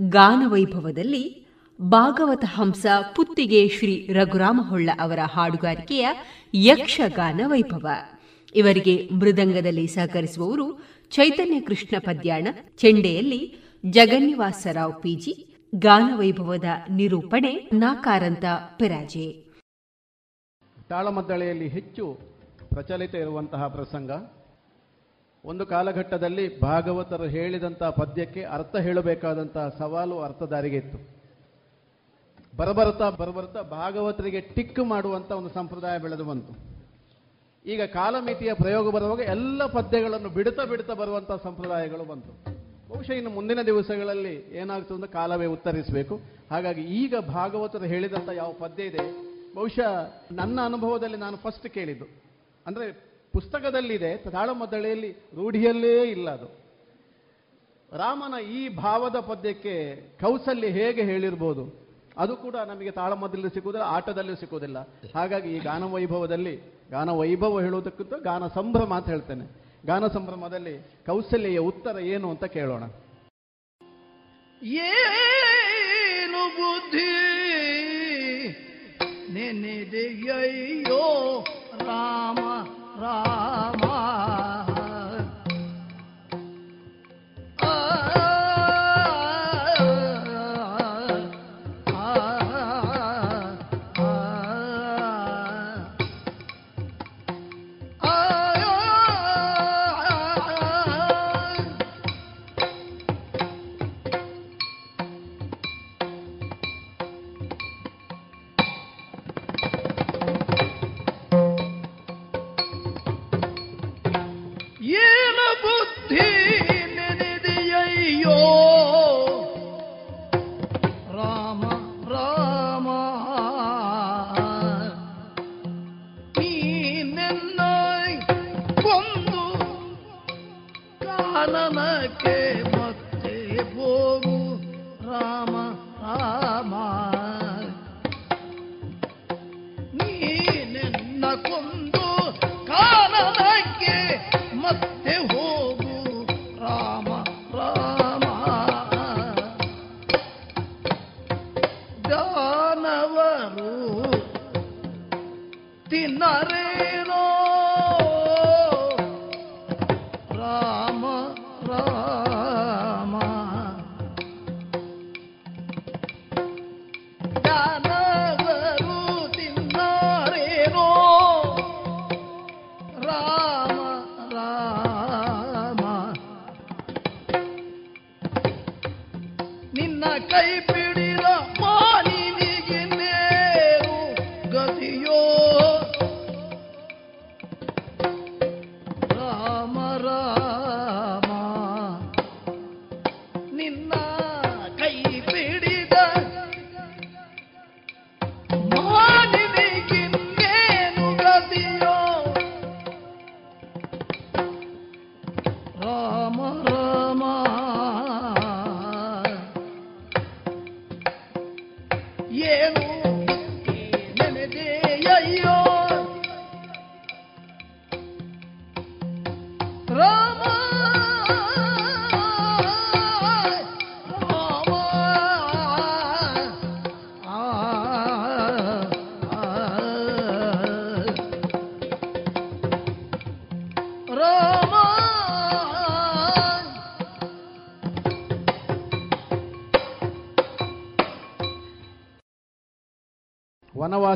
ಗಾನವೈಭವದಲ್ಲಿ ಭಾಗವತ ಹಂಸ ಪುತ್ತಿಗೆ ಶ್ರೀ ರಘುರಾಮ ಹೊಳ್ಳ ಅವರ ಹಾಡುಗಾರಿಕೆಯ ಯಕ್ಷಗಾನ ವೈಭವ ಇವರಿಗೆ ಮೃದಂಗದಲ್ಲಿ ಸಹಕರಿಸುವವರು ಚೈತನ್ಯ ಕೃಷ್ಣ ಪದ್ಯಾಣ, ಚೆಂಡೆಯಲ್ಲಿ ಜಗನ್ನಿವಾಸರಾವ್ ಪಿಜಿ ಗಾನವೈಭವದ ನಿರೂಪಣೆ ನಾಕಾರಂತ ಪೆರಾಜೆ. ತಾಳಮದ್ದಳೆಯಲ್ಲಿ ಹೆಚ್ಚು ಪ್ರಚಲಿತ ಇರುವಂತಹ ಪ್ರಸಂಗ. ಒಂದು ಕಾಲಘಟ್ಟದಲ್ಲಿ ಭಾಗವತರು ಹೇಳಿದಂತಹ ಪದ್ಯಕ್ಕೆ ಅರ್ಥ ಹೇಳಬೇಕಾದಂತಹ ಸವಾಲು ಅರ್ಥದಾರಿಗೆ ಇತ್ತು. ಬರಬರುತ್ತಾ ಬರಬರುತ್ತಾ ಭಾಗವತರಿಗೆ ಟಿಕ್ ಮಾಡುವಂತ ಒಂದು ಸಂಪ್ರದಾಯ ಬೆಳೆದು ಬಂತು. ಈಗ ಕಾಲಮಿತಿಯ ಪ್ರಯೋಗ ಬರುವಾಗ ಎಲ್ಲ ಪದ್ಯಗಳನ್ನು ಬಿಡುತ್ತಾ ಬಿಡುತ್ತಾ ಬರುವಂತಹ ಸಂಪ್ರದಾಯಗಳು ಬಂತು. ಬಹುಶಃ ಇನ್ನು ಮುಂದಿನ ದಿವಸಗಳಲ್ಲಿ ಏನಾಗ್ತದೆ ಅಂತ ಕಾಲವೇ ಉತ್ತರಿಸಬೇಕು. ಹಾಗಾಗಿ ಈಗ ಭಾಗವತರು ಹೇಳಿದಂತ ಯಾವ ಪದ್ಯ ಇದೆ? ಬಹುಶಃ ನನ್ನ ಅನುಭವದಲ್ಲಿ ನಾನು ಫಸ್ಟ್ ಕೇಳಿದ್ದು. ಅಂದ್ರೆ ಪುಸ್ತಕದಲ್ಲಿದೆ ತಾಳಮದ್ದಳೆಯಲ್ಲಿ ರೂಢಿಯಲ್ಲೇ ಇಲ್ಲ ಅದು. ರಾಮನ ಈ ಭಾವದ ಪದ್ಯಕ್ಕೆ ಕೌಸಲ್ಯ ಹೇಗೆ ಹೇಳಿರ್ಬೋದು? ಅದು ಕೂಡ ನಮಗೆ ತಾಳಮದ್ದಲ್ಲಿ ಸಿಗುವುದಿಲ್ಲ, ಆಟದಲ್ಲಿ ಸಿಗುವುದಿಲ್ಲ. ಹಾಗಾಗಿ ಈ ಗಾನ ವೈಭವದಲ್ಲಿ ಗಾನ ವೈಭವ ಹೇಳುವುದಕ್ಕಿಂತ ಗಾನ ಸಂಭ್ರಮ ಅಂತ ಹೇಳ್ತೇನೆ. ಗಾನ ಸಂಭ್ರಮದಲ್ಲಿ ಕೌಸಲ್ಯ ಉತ್ತರ ಏನು ಅಂತ ಕೇಳೋಣ. ಏನು ಬುದ್ಧಿ ನೆನೆದೆಯೋ ರಾಮ? ರಾಮ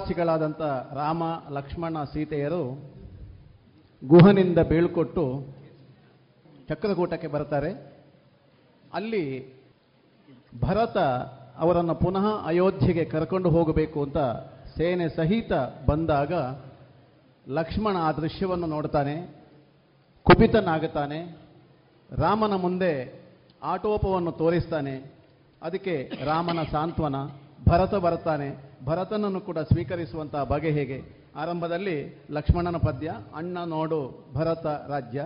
ವನವಾಸಿಗಳಾದಂಥ ರಾಮ, ಲಕ್ಷ್ಮಣ, ಸೀತೆಯರು ಗುಹನಿಂದ ಬೀಳ್ಕೊಟ್ಟು ಚಕ್ರಕೂಟಕ್ಕೆ ಬರ್ತಾರೆ ಅಲ್ಲಿ ಭರತ ಅವರನ್ನು ಪುನಃ ಅಯೋಧ್ಯೆಗೆ ಕರ್ಕೊಂಡು ಹೋಗಬೇಕು ಅಂತ ಸೇನೆ ಸಹಿತ ಬಂದಾಗ ಲಕ್ಷ್ಮಣ ಆ ದೃಶ್ಯವನ್ನು ನೋಡ್ತಾನೆ, ಕುಪಿತನಾಗುತ್ತಾನೆ, ರಾಮನ ಮುಂದೆ ಆಟೋಪವನ್ನು ತೋರಿಸ್ತಾನೆ, ಅದಕ್ಕೆ ರಾಮನ ಸಾಂತ್ವನ, ಭರತ ಬರ್ತಾನೆ ಭರತನನ್ನು ಕೂಡ ಸ್ವೀಕರಿಸುವಂತಹ ಬಗೆ ಹೇಗೆ? ಆರಂಭದಲ್ಲಿ ಲಕ್ಷ್ಮಣನ ಪದ್ಯ, ಅಣ್ಣ ನೋಡು ಭರತ ರಾಜ್ಯ.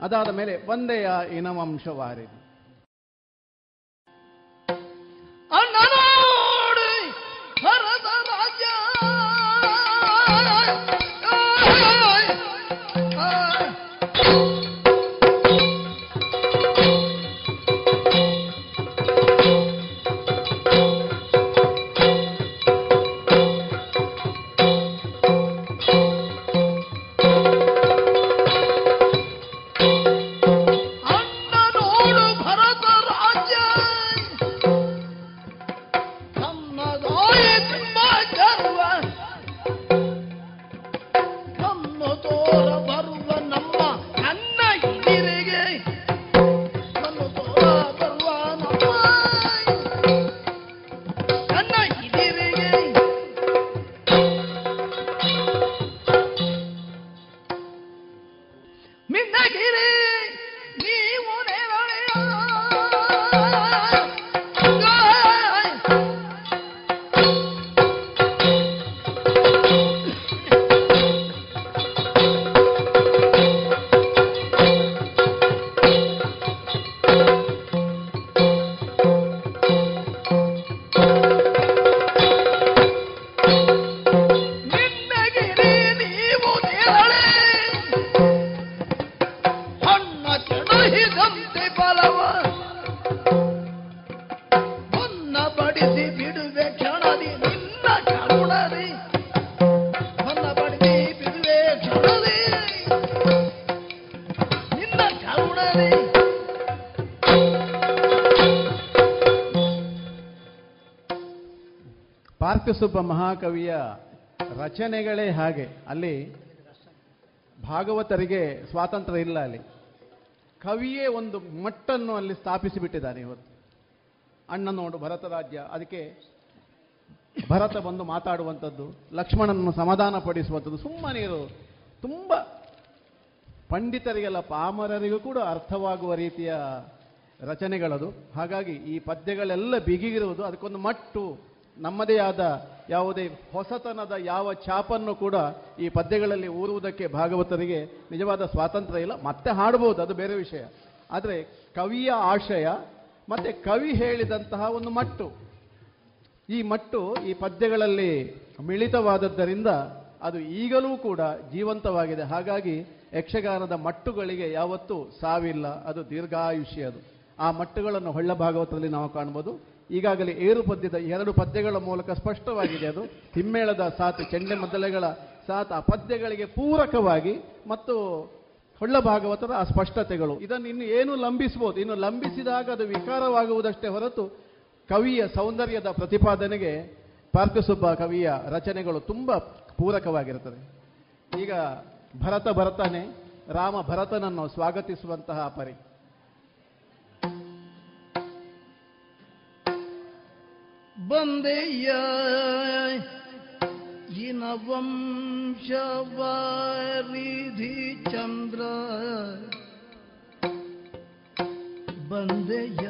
ಅದಾದ ಮೇಲೆ ಒಂದೆಯ ಇನವಂಶವಾರಿ ಪಾರ್ಕಸುಬ್ಬ ಮಹಾಕವಿಯ ರಚನೆಗಳೇ ಹಾಗೆ. ಅಲ್ಲಿ ಭಾಗವತರಿಗೆ ಸ್ವಾತಂತ್ರ್ಯ ಇಲ್ಲ ಅಲ್ಲಿ. ಕವಿಯೇ ಒಂದು ಮಟ್ಟನ್ನು ಅಲ್ಲಿ ಸ್ಥಾಪಿಸಿಬಿಟ್ಟಿದ್ದಾನೆ ಇವತ್ತು. ಅಣ್ಣ ನೋಡು ಭರತ ರಾಜ್ಯ ಅದಕ್ಕೆ ಭರತ ಬಂದು ಮಾತಾಡುವಂಥದ್ದು, ಲಕ್ಷ್ಮಣನನ್ನು ಸಮಾಧಾನ ಪಡಿಸುವಂಥದ್ದು ಸುಮ್ಮನೆ ಇರು. ತುಂಬ ಪಂಡಿತರಿಗೆಲ್ಲ ಪಾಮರರಿಗೂ ಕೂಡ ಅರ್ಥವಾಗುವ ರೀತಿಯ ರಚನೆಗಳದು. ಹಾಗಾಗಿ ಈ ಪದ್ಯಗಳೆಲ್ಲ ಬಿಗಿಗಿರುವುದು ಅದಕ್ಕೊಂದು ಮಟ್ಟು. ನಮ್ಮದೇ ಆದ ಯಾವುದೇ ಹೊಸತನದ ಯಾವ ಛಾಪನ್ನು ಕೂಡ ಈ ಪದ್ಯಗಳಲ್ಲಿ ಊರುವುದಕ್ಕೆ ಭಾಗವತರಿಗೆ ನಿಜವಾದ ಸ್ವಾತಂತ್ರ್ಯ ಇಲ್ಲ. ಮತ್ತೆ ಹಾಡಬಹುದು ಅದು ಬೇರೆ ವಿಷಯ. ಆದರೆ ಕವಿಯ ಆಶಯ ಮತ್ತೆ ಕವಿ ಹೇಳಿದಂತಹ ಒಂದು ಮಟ್ಟು. ಈ ಮಟ್ಟು ಈ ಪದ್ಯಗಳಲ್ಲಿ ಮಿಳಿತವಾದದ್ದರಿಂದ ಅದು ಈಗಲೂ ಕೂಡ ಜೀವಂತವಾಗಿದೆ. ಹಾಗಾಗಿ ಯಕ್ಷಗಾನದ ಮಟ್ಟುಗಳಿಗೆ ಯಾವತ್ತೂ ಸಾವಿಲ್ಲ. ಅದು ದೀರ್ಘಾಯುಷ್ಯ ಅದು. ಆ ಮಟ್ಟುಗಳನ್ನು ಹೊಳ್ಳ ಭಾಗವತದಲ್ಲಿ ನಾವು ಕಾಣ್ಬೋದು. ಈಗಾಗಲೇ ಏರು ಪದ್ಯದ ಎರಡು ಪದ್ಯಗಳ ಮೂಲಕ ಸ್ಪಷ್ಟವಾಗಿದೆ ಅದು. ಹಿಮ್ಮೇಳದ ಸಾತು, ಚೆಂಡೆ ಮದ್ದಲೆಗಳ ಸಾತ್, ಆ ಪದ್ಯಗಳಿಗೆ ಪೂರಕವಾಗಿ ಮತ್ತು ಹೊಳ್ಳ ಭಾಗವತರ ಆ ಸ್ಪಷ್ಟತೆಗಳು. ಇದನ್ನು ಇನ್ನು ಏನು ಲಂಬಿಸಬಹುದು? ಇನ್ನು ಲಂಬಿಸಿದಾಗ ಅದು ವಿಕಾರವಾಗುವುದಷ್ಟೇ ಹೊರತು ಕವಿಯ ಸೌಂದರ್ಯದ ಪ್ರತಿಪಾದನೆಗೆ ಪಾರ್ಕಸುಬ್ಬ ಕವಿಯ ರಚನೆಗಳು ತುಂಬ ಪೂರಕವಾಗಿರುತ್ತದೆ. ಈಗ ಭರತ ಭರತನೇ ರಾಮ ಭರತನನ್ನು ಸ್ವಾಗತಿಸುವಂತಹ ಪರಿ. ಬಂದೆಯ ಇನ ವಂಶವಾರಿಧಿ ಚಂದ್ರ ಬಂದೆಯ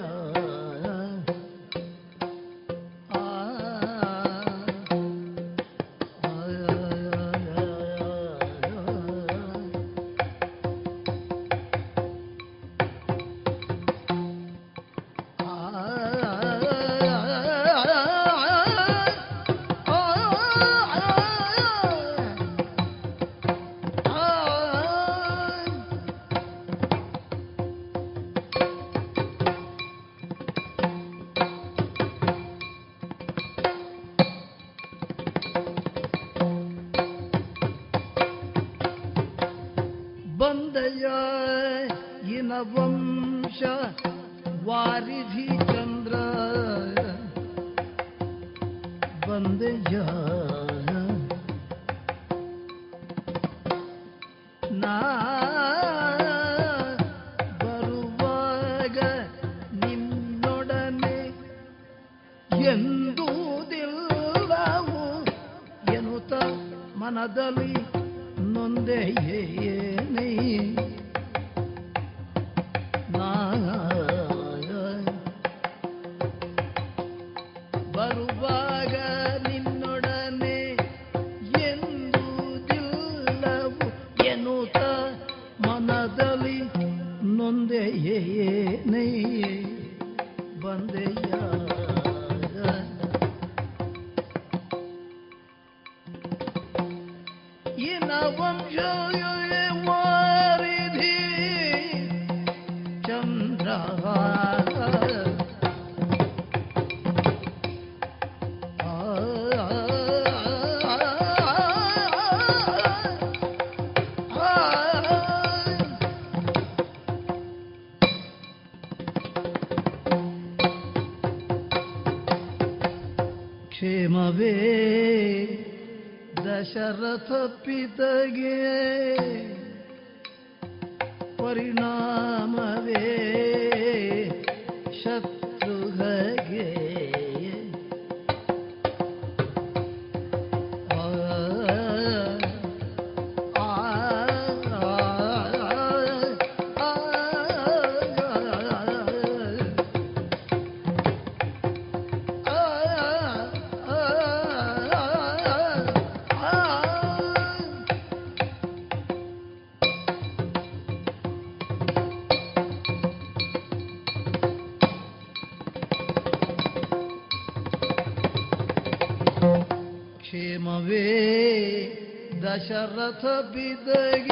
ಕ್ಷೇಮವೇ ದಶರಥ ಪಿತಗೆ ಪರಿಣಾಮವೇ ದಶರಥ ಬಿದಗೆ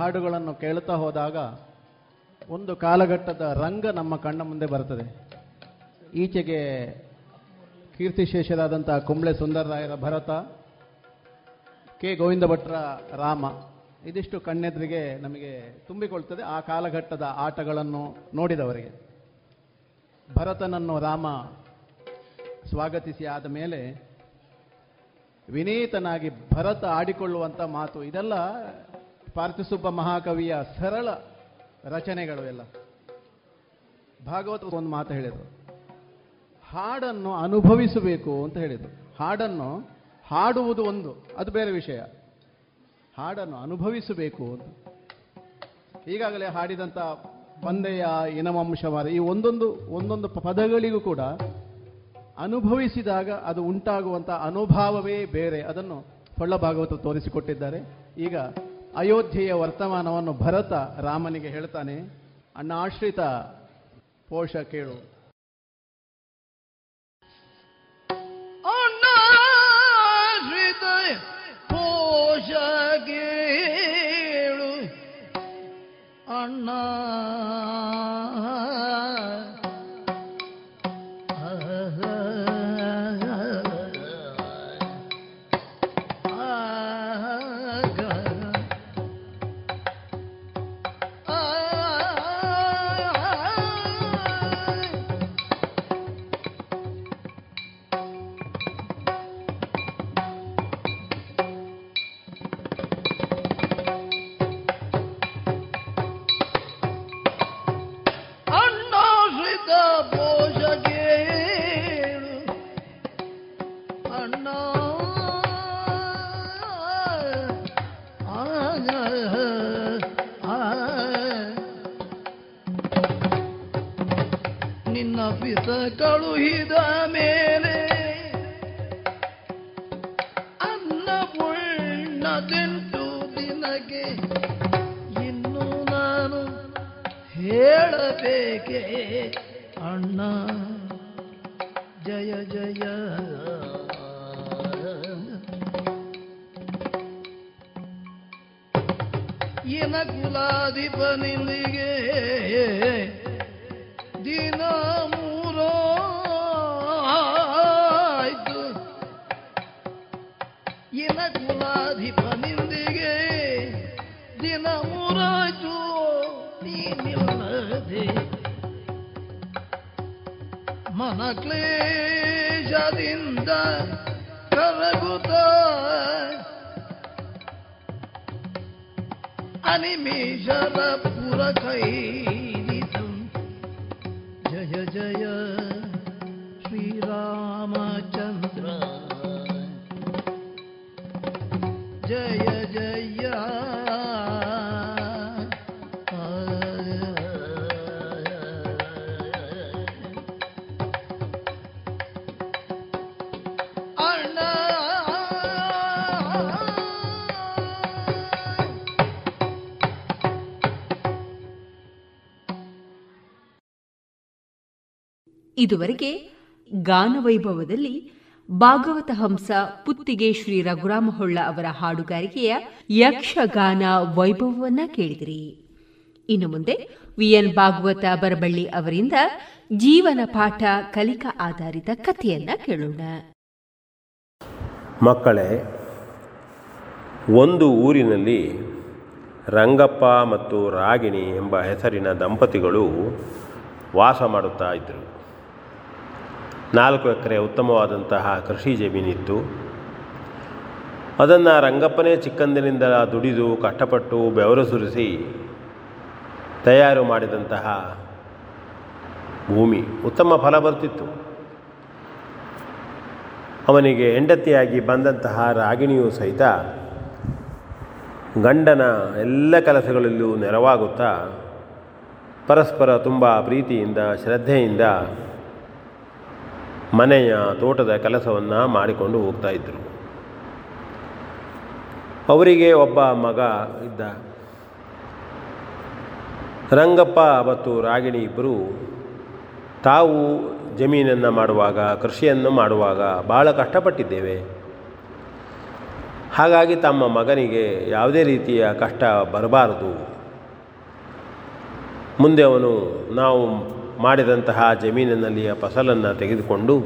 ಹಾಡುಗಳನ್ನು ಕೇಳುತ್ತಾ ಹೋದಾಗ ಒಂದು ಕಾಲಘಟ್ಟದ ರಂಗ ನಮ್ಮ ಕಣ್ಣ ಮುಂದೆ ಬರ್ತದೆ ಈಚೆಗೆ ಕೀರ್ತಿಶೇಷರಾದಂಥ ಕುಂಬ್ಳೆ ಸುಂದರರಾಯರ ಭರತ, ಕೆ. ಗೋವಿಂದ ಭಟ್ರ ರಾಮ, ಇದಿಷ್ಟು ಕಣ್ಣೆದುರಿಗೆ ನಮಗೆ ತುಂಬಿಕೊಳ್ತದೆ ಆ ಕಾಲಘಟ್ಟದ ಆಟಗಳನ್ನು ನೋಡಿದವರಿಗೆ. ಭರತನನ್ನು ರಾಮ ಸ್ವಾಗತಿಸಿ ಆದ ಮೇಲೆ ವಿನೀತನಾಗಿ ಭರತ ಆಡಿಕೊಳ್ಳುವಂಥ ಮಾತು ಇದೆಲ್ಲ ಪಾರ್ಥಿಸುಬ್ಬ ಮಹಾಕವಿಯ ಸರಳ ರಚನೆಗಳು ಎಲ್ಲ. ಭಾಗವತ ಒಂದು ಮಾತು ಹೇಳಿದರು. ಹಾಡನ್ನು ಅನುಭವಿಸಬೇಕು ಅಂತ ಹೇಳಿದರು. ಹಾಡನ್ನು ಹಾಡುವುದು ಒಂದು, ಅದು ಬೇರೆ ವಿಷಯ. ಹಾಡನ್ನು ಅನುಭವಿಸಬೇಕು ಅಂತ. ಈಗಾಗಲೇ ಹಾಡಿದಂಥ ಬಂದೆಯ ಇನವಂಶವಾದ ಈ ಒಂದೊಂದು ಒಂದೊಂದು ಪದಗಳಿಗೂ ಕೂಡ ಅನುಭವಿಸಿದಾಗ ಅದು ಉಂಟಾಗುವಂಥ ಅನುಭಾವವೇ ಬೇರೆ. ಅದನ್ನು ಹೊಳ್ಳ ಭಾಗವತ ತೋರಿಸಿಕೊಟ್ಟಿದ್ದಾರೆ. ಈಗ ಅಯೋಧ್ಯೆಯ ವರ್ತಮಾನವನ್ನು ಭರತ ರಾಮನಿಗೆ ಹೇಳ್ತಾನೆ ಅಣ್ಣ ಆಶ್ರಿತ ಪೋಷ ಕೇಳು. ಪೋಷ ಅಣ್ಣ ಇದುವರೆಗೆ ಗಾನವೈಭವದಲ್ಲಿ ಭಾಗವತ ಹಂಸ, ಪುತ್ತಿಗೆ ಶ್ರೀ ರಘುರಾಮಹೊಳ್ಳ ಅವರ ಹಾಡುಗಾರಿಕೆಯ ಯಕ್ಷಗಾನ ವೈಭವವನ್ನ ಕೇಳಿದಿರಿ. ಇನ್ನು ಮುಂದೆ ವಿಎನ್ ಭಾಗವತ ಬರಬಳ್ಳಿ ಅವರಿಂದ ಜೀವನ ಪಾಠ, ಕಲಿಕಾ ಆಧಾರಿತ ಕಥೆಯನ್ನ ಕೇಳೋಣ. ಮಕ್ಕಳೇ, ಒಂದು ಊರಿನಲ್ಲಿ ರಂಗಪ್ಪ ಮತ್ತು ರಾಗಿಣಿ ಎಂಬ ಹೆಸರಿನ ದಂಪತಿಗಳು ವಾಸ ಮಾಡುತ್ತಾ ಇದ್ದರು ನಾಲ್ಕು ಎಕರೆ ಉತ್ತಮವಾದಂತಹ ಕೃಷಿ ಜಮೀನಿತ್ತು. ಅದನ್ನು ರಂಗಪ್ಪನೇ ಚಿಕ್ಕಂದಿನಿಂದ ದುಡಿದು ಕಷ್ಟಪಟ್ಟು ಬೆವರು ಸುರಿಸಿ ತಯಾರು ಮಾಡಿದಂತಹ ಭೂಮಿ. ಉತ್ತಮ ಫಲ ಬರ್ತಿತ್ತು. ಅವನಿಗೆ ಹೆಂಡತಿಯಾಗಿ ಬಂದಂತಹ ರಾಗಿಣಿಯು ಸಹಿತ ಗಂಡನ ಎಲ್ಲ ಕೆಲಸಗಳಲ್ಲೂ ನೆರವಾಗುತ್ತಾ, ಪರಸ್ಪರ ತುಂಬ ಪ್ರೀತಿಯಿಂದ, ಶ್ರದ್ಧೆಯಿಂದ ಮನೆಯ ತೋಟದ ಕೆಲಸವನ್ನು ಮಾಡಿಕೊಂಡು ಹೋಗ್ತಾ ಇದ್ದರು ಅವರಿಗೆ ಒಬ್ಬ ಮಗ ಇದ್ದ. ರಂಗಪ್ಪ ಮತ್ತು ರಾಗಿಣಿ ಇಬ್ಬರು ತಾವು ಜಮೀನನ್ನು ಮಾಡುವಾಗ, ಕೃಷಿಯನ್ನು ಮಾಡುವಾಗ ಭಾಳ ಕಷ್ಟಪಟ್ಟಿದ್ದೇವೆ. ಹಾಗಾಗಿ ತಮ್ಮ ಮಗನಿಗೆ ಯಾವುದೇ ರೀತಿಯ ಕಷ್ಟ ಬರಬಾರದು. ಮುಂದೆ ಅವನು, ನಾವು ಮಾಡಿದಂತಹ ಜಮೀನಿನಲ್ಲಿಯ ಫಸಲನ್ನು ತೆಗೆದುಕೊಂಡು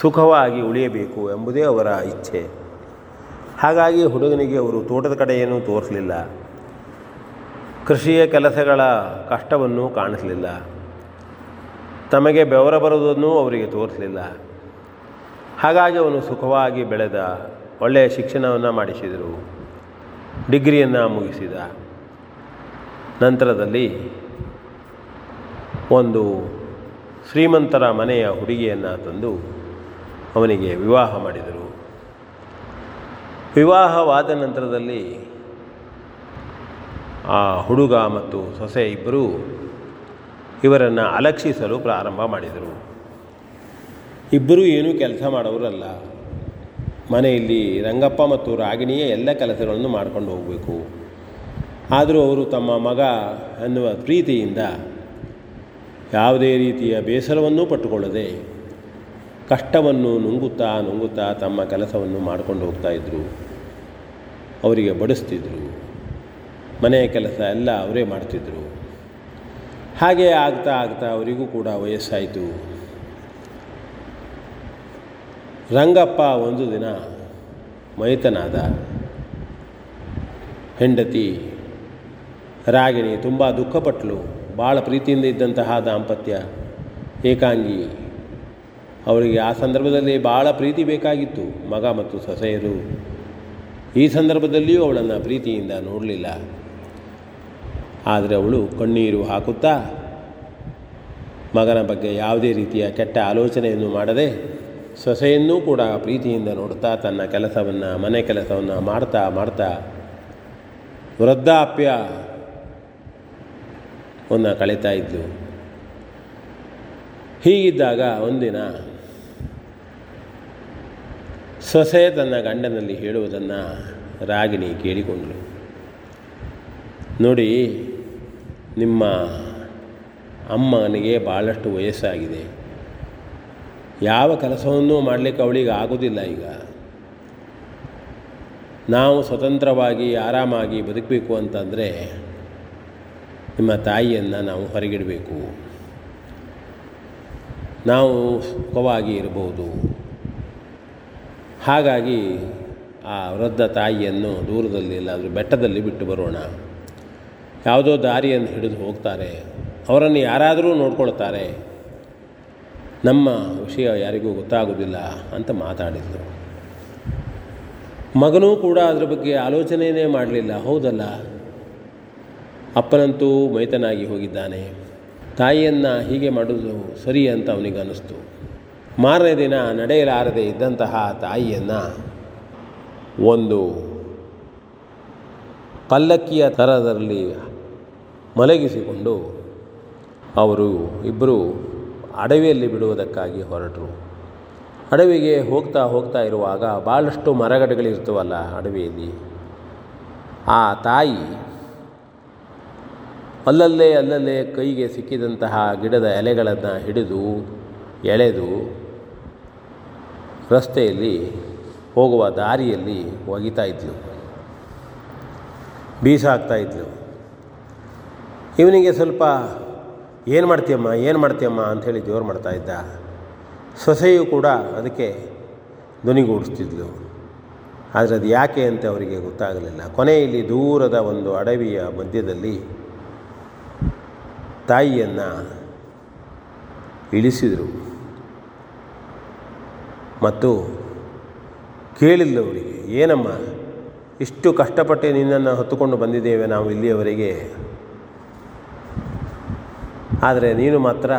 ಸುಖವಾಗಿ ಉಳಿಯಬೇಕು ಎಂಬುದೇ ಅವರ ಇಚ್ಛೆ. ಹಾಗಾಗಿ ಹುಡುಗನಿಗೆ ಅವರು ತೋಟದ ಕಡೆ ಏನೂ ತೋರಿಸಲಿಲ್ಲ. ಕೃಷಿಯ ಕೆಲಸಗಳ ಕಷ್ಟವನ್ನು ಕಾಣಿಸಲಿಲ್ಲ. ತಮಗೆ ಬೆವರ ಬರುವುದನ್ನು ಅವರಿಗೆ ತೋರಿಸಲಿಲ್ಲ. ಹಾಗಾಗಿ ಅವನು ಸುಖವಾಗಿ ಬೆಳೆದ ಒಳ್ಳೆಯ ಶಿಕ್ಷಣವನ್ನು ಮಾಡಿಸಿದರು. ಡಿಗ್ರಿಯನ್ನು ಮುಗಿಸಿದ. ನಂತರದಲ್ಲಿ ಒಂದು ಶ್ರೀಮಂತರ ಮನೆಯ ಹುಡುಗಿಯನ್ನು ತಂದು ಅವನಿಗೆ ವಿವಾಹ ಮಾಡಿದರು. ವಿವಾಹವಾದ ನಂತರದಲ್ಲಿ ಆ ಹುಡುಗ ಮತ್ತು ಸೊಸೆ ಇಬ್ಬರು ಇವರನ್ನು ಅಲಕ್ಷಿಸಲು ಪ್ರಾರಂಭ ಮಾಡಿದರು. ಇಬ್ಬರೂ ಏನೂ ಕೆಲಸ ಮಾಡೋರಲ್ಲ. ಮನೆಯಲ್ಲಿ ರಂಗಪ್ಪ ಮತ್ತು ರಾಗಿಣಿಯೇ ಎಲ್ಲ ಕೆಲಸಗಳನ್ನು ಮಾಡ್ಕೊಂಡು ಹೋಗಬೇಕು. ಆದರೂ ಅವರು ತಮ್ಮ ಮಗ ಅನ್ನುವ ಪ್ರೀತಿಯಿಂದ ಯಾವುದೇ ರೀತಿಯ ಬೇಸರವನ್ನೂ ಪಟ್ಟುಕೊಳ್ಳದೆ ಕಷ್ಟವನ್ನು ನುಂಗುತ್ತಾ ನುಂಗುತ್ತಾ ತಮ್ಮ ಕೆಲಸವನ್ನು ಮಾಡಿಕೊಂಡು ಇದ್ದರು ಅವರಿಗೆ ಬಡಿಸ್ತಿದ್ರು. ಮನೆಯ ಕೆಲಸ ಎಲ್ಲ ಅವರೇ ಮಾಡ್ತಿದ್ರು. ಹಾಗೆ ಆಗ್ತಾ ಆಗ್ತಾ ಅವರಿಗೂ ಕೂಡ ವಯಸ್ಸಾಯಿತು. ರಂಗಪ್ಪ ಒಂದು ದಿನ ಮೈತನಾದ. ಹೆಂಡತಿ ರಾಗಿಣಿ ತುಂಬ ದುಃಖಪಟ್ಟಳು ಭಾಳ ಪ್ರೀತಿಯಿಂದ ಇದ್ದಂತಹ ದಾಂಪತ್ಯ, ಏಕಾಂಗಿ. ಅವರಿಗೆ ಆ ಸಂದರ್ಭದಲ್ಲಿ ಭಾಳ ಪ್ರೀತಿ ಬೇಕಾಗಿತ್ತು, ಮಗ ಮತ್ತು ಸೊಸೆಯರು. ಈ ಸಂದರ್ಭದಲ್ಲಿಯೂ ಅವಳನ್ನು ಪ್ರೀತಿಯಿಂದ ನೋಡಲಿಲ್ಲ. ಆದರೆ ಅವಳು ಕಣ್ಣೀರು ಹಾಕುತ್ತಾ, ಮಗನ ಬಗ್ಗೆ ಯಾವುದೇ ರೀತಿಯ ಕೆಟ್ಟ ಆಲೋಚನೆಯನ್ನು ಮಾಡದೆ, ಸೊಸೆಯನ್ನೂ ಕೂಡ ಪ್ರೀತಿಯಿಂದ ನೋಡ್ತಾ ತನ್ನ ಕೆಲಸವನ್ನು, ಮನೆ ಕೆಲಸವನ್ನು ಮಾಡ್ತಾ ಮಾಡ್ತಾ ವೃದ್ಧಾಪ್ಯ ಒಂದು ಕಳೀತಾ ಇದ್ಲು. ಹೀಗಿದ್ದಾಗ ಒಂದಿನ ಸೊಸೆ ತನ್ನ ಗಂಡನಲ್ಲಿ ಹೇಳುವುದನ್ನು ರಾಗಿಣಿ ಕೇಳಿಕೊಂಡಳು. ನೋಡಿ, ನಿಮ್ಮ ಅಮ್ಮನಿಗೆ ಭಾಳಷ್ಟು ವಯಸ್ಸಾಗಿದೆ. ಯಾವ ಕೆಲಸವನ್ನೂ ಮಾಡಲಿಕ್ಕೆ ಅವಳಿಗೆ ಆಗೋದಿಲ್ಲ ಈಗ. ನಾವು ಸ್ವತಂತ್ರವಾಗಿ ಆರಾಮಾಗಿ ಬದುಕಬೇಕು ಅಂತಂದರೆ ನಿಮ್ಮ ತಾಯಿಯನ್ನು ನಾವು ಹೊರಗಿಡಬೇಕು. ನಾವು ಸುಖವಾಗಿ ಇರಬಹುದು. ಹಾಗಾಗಿ ಆ ವೃದ್ಧ ತಾಯಿಯನ್ನು ದೂರದಲ್ಲಿ ಇಲ್ಲಾದರೂ ಬೆಟ್ಟದಲ್ಲಿ ಬಿಟ್ಟು ಬರೋಣ. ಯಾವುದೋ ದಾರಿಯನ್ನು ಹಿಡಿದು ಹೋಗ್ತಾರೆ. ಅವರನ್ನು ಯಾರಾದರೂ ನೋಡ್ಕೊಳ್ತಾರೆ. ನಮ್ಮ ವಿಷಯ ಯಾರಿಗೂ ಗೊತ್ತಾಗೋದಿಲ್ಲ ಅಂತ ಮಾತಾಡಿದರು. ಮಗನೂ ಕೂಡ ಅದರ ಬಗ್ಗೆ ಆಲೋಚನೆಯೇ ಮಾಡಲಿಲ್ಲ. ಹೌದಲ್ಲ? ಅಪ್ಪನಂತೂ ಮೈತನಾಗಿ ಹೋಗಿದ್ದಾನೆ. ತಾಯಿಯನ್ನು ಹೀಗೆ ಮಾಡುವುದು ಸರಿ ಅಂತ ಅವನಿಗೆ ಅನ್ನಿಸ್ತು ಮಾರನೇ ದಿನ ನಡೆಯಲಾರದೆ ಇದ್ದಂತಹ ತಾಯಿಯನ್ನು ಒಂದು ಪಲ್ಲಕ್ಕಿಯ ಥರದಲ್ಲಿ ಮಲಗಿಸಿಕೊಂಡು ಅವರು ಇಬ್ಬರು ಅಡವಿಯಲ್ಲಿ ಬಿಡುವುದಕ್ಕಾಗಿ ಹೊರಟರು. ಅಡವಿಗೆ ಹೋಗ್ತಾ ಹೋಗ್ತಾ ಇರುವಾಗ ಭಾಳಷ್ಟು ಮರಗಡೆಗಳಿರ್ತವಲ್ಲ ಅಡವಿಯಲ್ಲಿ. ಆ ತಾಯಿ ಅಲ್ಲಲ್ಲೇ ಅಲ್ಲಲ್ಲೇ ಕೈಗೆ ಸಿಕ್ಕಿದಂತಹ ಗಿಡದ ಎಲೆಗಳನ್ನು ಹಿಡಿದು ಎಳೆದು ರಸ್ತೆಯಲ್ಲಿ ಹೋಗುವ ದಾರಿಯಲ್ಲಿ ಒಗಿತಾ ಇದ್ಲು. ಬೀಸಾಗ್ತಾ ಇದ್ಲು. ಇವನಿಗೆ ಸ್ವಲ್ಪ ಏನು ಮಾಡ್ತೀಯಮ್ಮ ಏನು ಮಾಡ್ತೀಯಮ್ಮ? ಅಂಥೇಳಿ ಜೋರು ಮಾಡ್ತಾ ಇದ್ದ. ಸೊಸೆಯು ಕೂಡ ಅದಕ್ಕೆ ಧ್ವನಿಗೂಡಿಸ್ತಿದ್ಲು ಆದರೆ ಅದು ಯಾಕೆ ಅಂತ ಅವರಿಗೆ ಗೊತ್ತಾಗಲಿಲ್ಲ. ಕೊನೆಯಲ್ಲಿ ದೂರದ ಒಂದು ಅಡವಿಯ ಮಧ್ಯದಲ್ಲಿ ತಾಯಿಯನ್ನು ಇಳಿಸಿದರು. ಮತ್ತು ಕೇಳಿಲ್ಲ ಅವರಿಗೆ ಏನಮ್ಮ, ಇಷ್ಟು ಕಷ್ಟಪಟ್ಟು ನಿನ್ನನ್ನು ಹೊತ್ತುಕೊಂಡು ಬಂದಿದ್ದೇವೆ ನಾವು ಇಲ್ಲಿಯವರೆಗೆ? ಆದರೆ ನೀನು ಮಾತ್ರ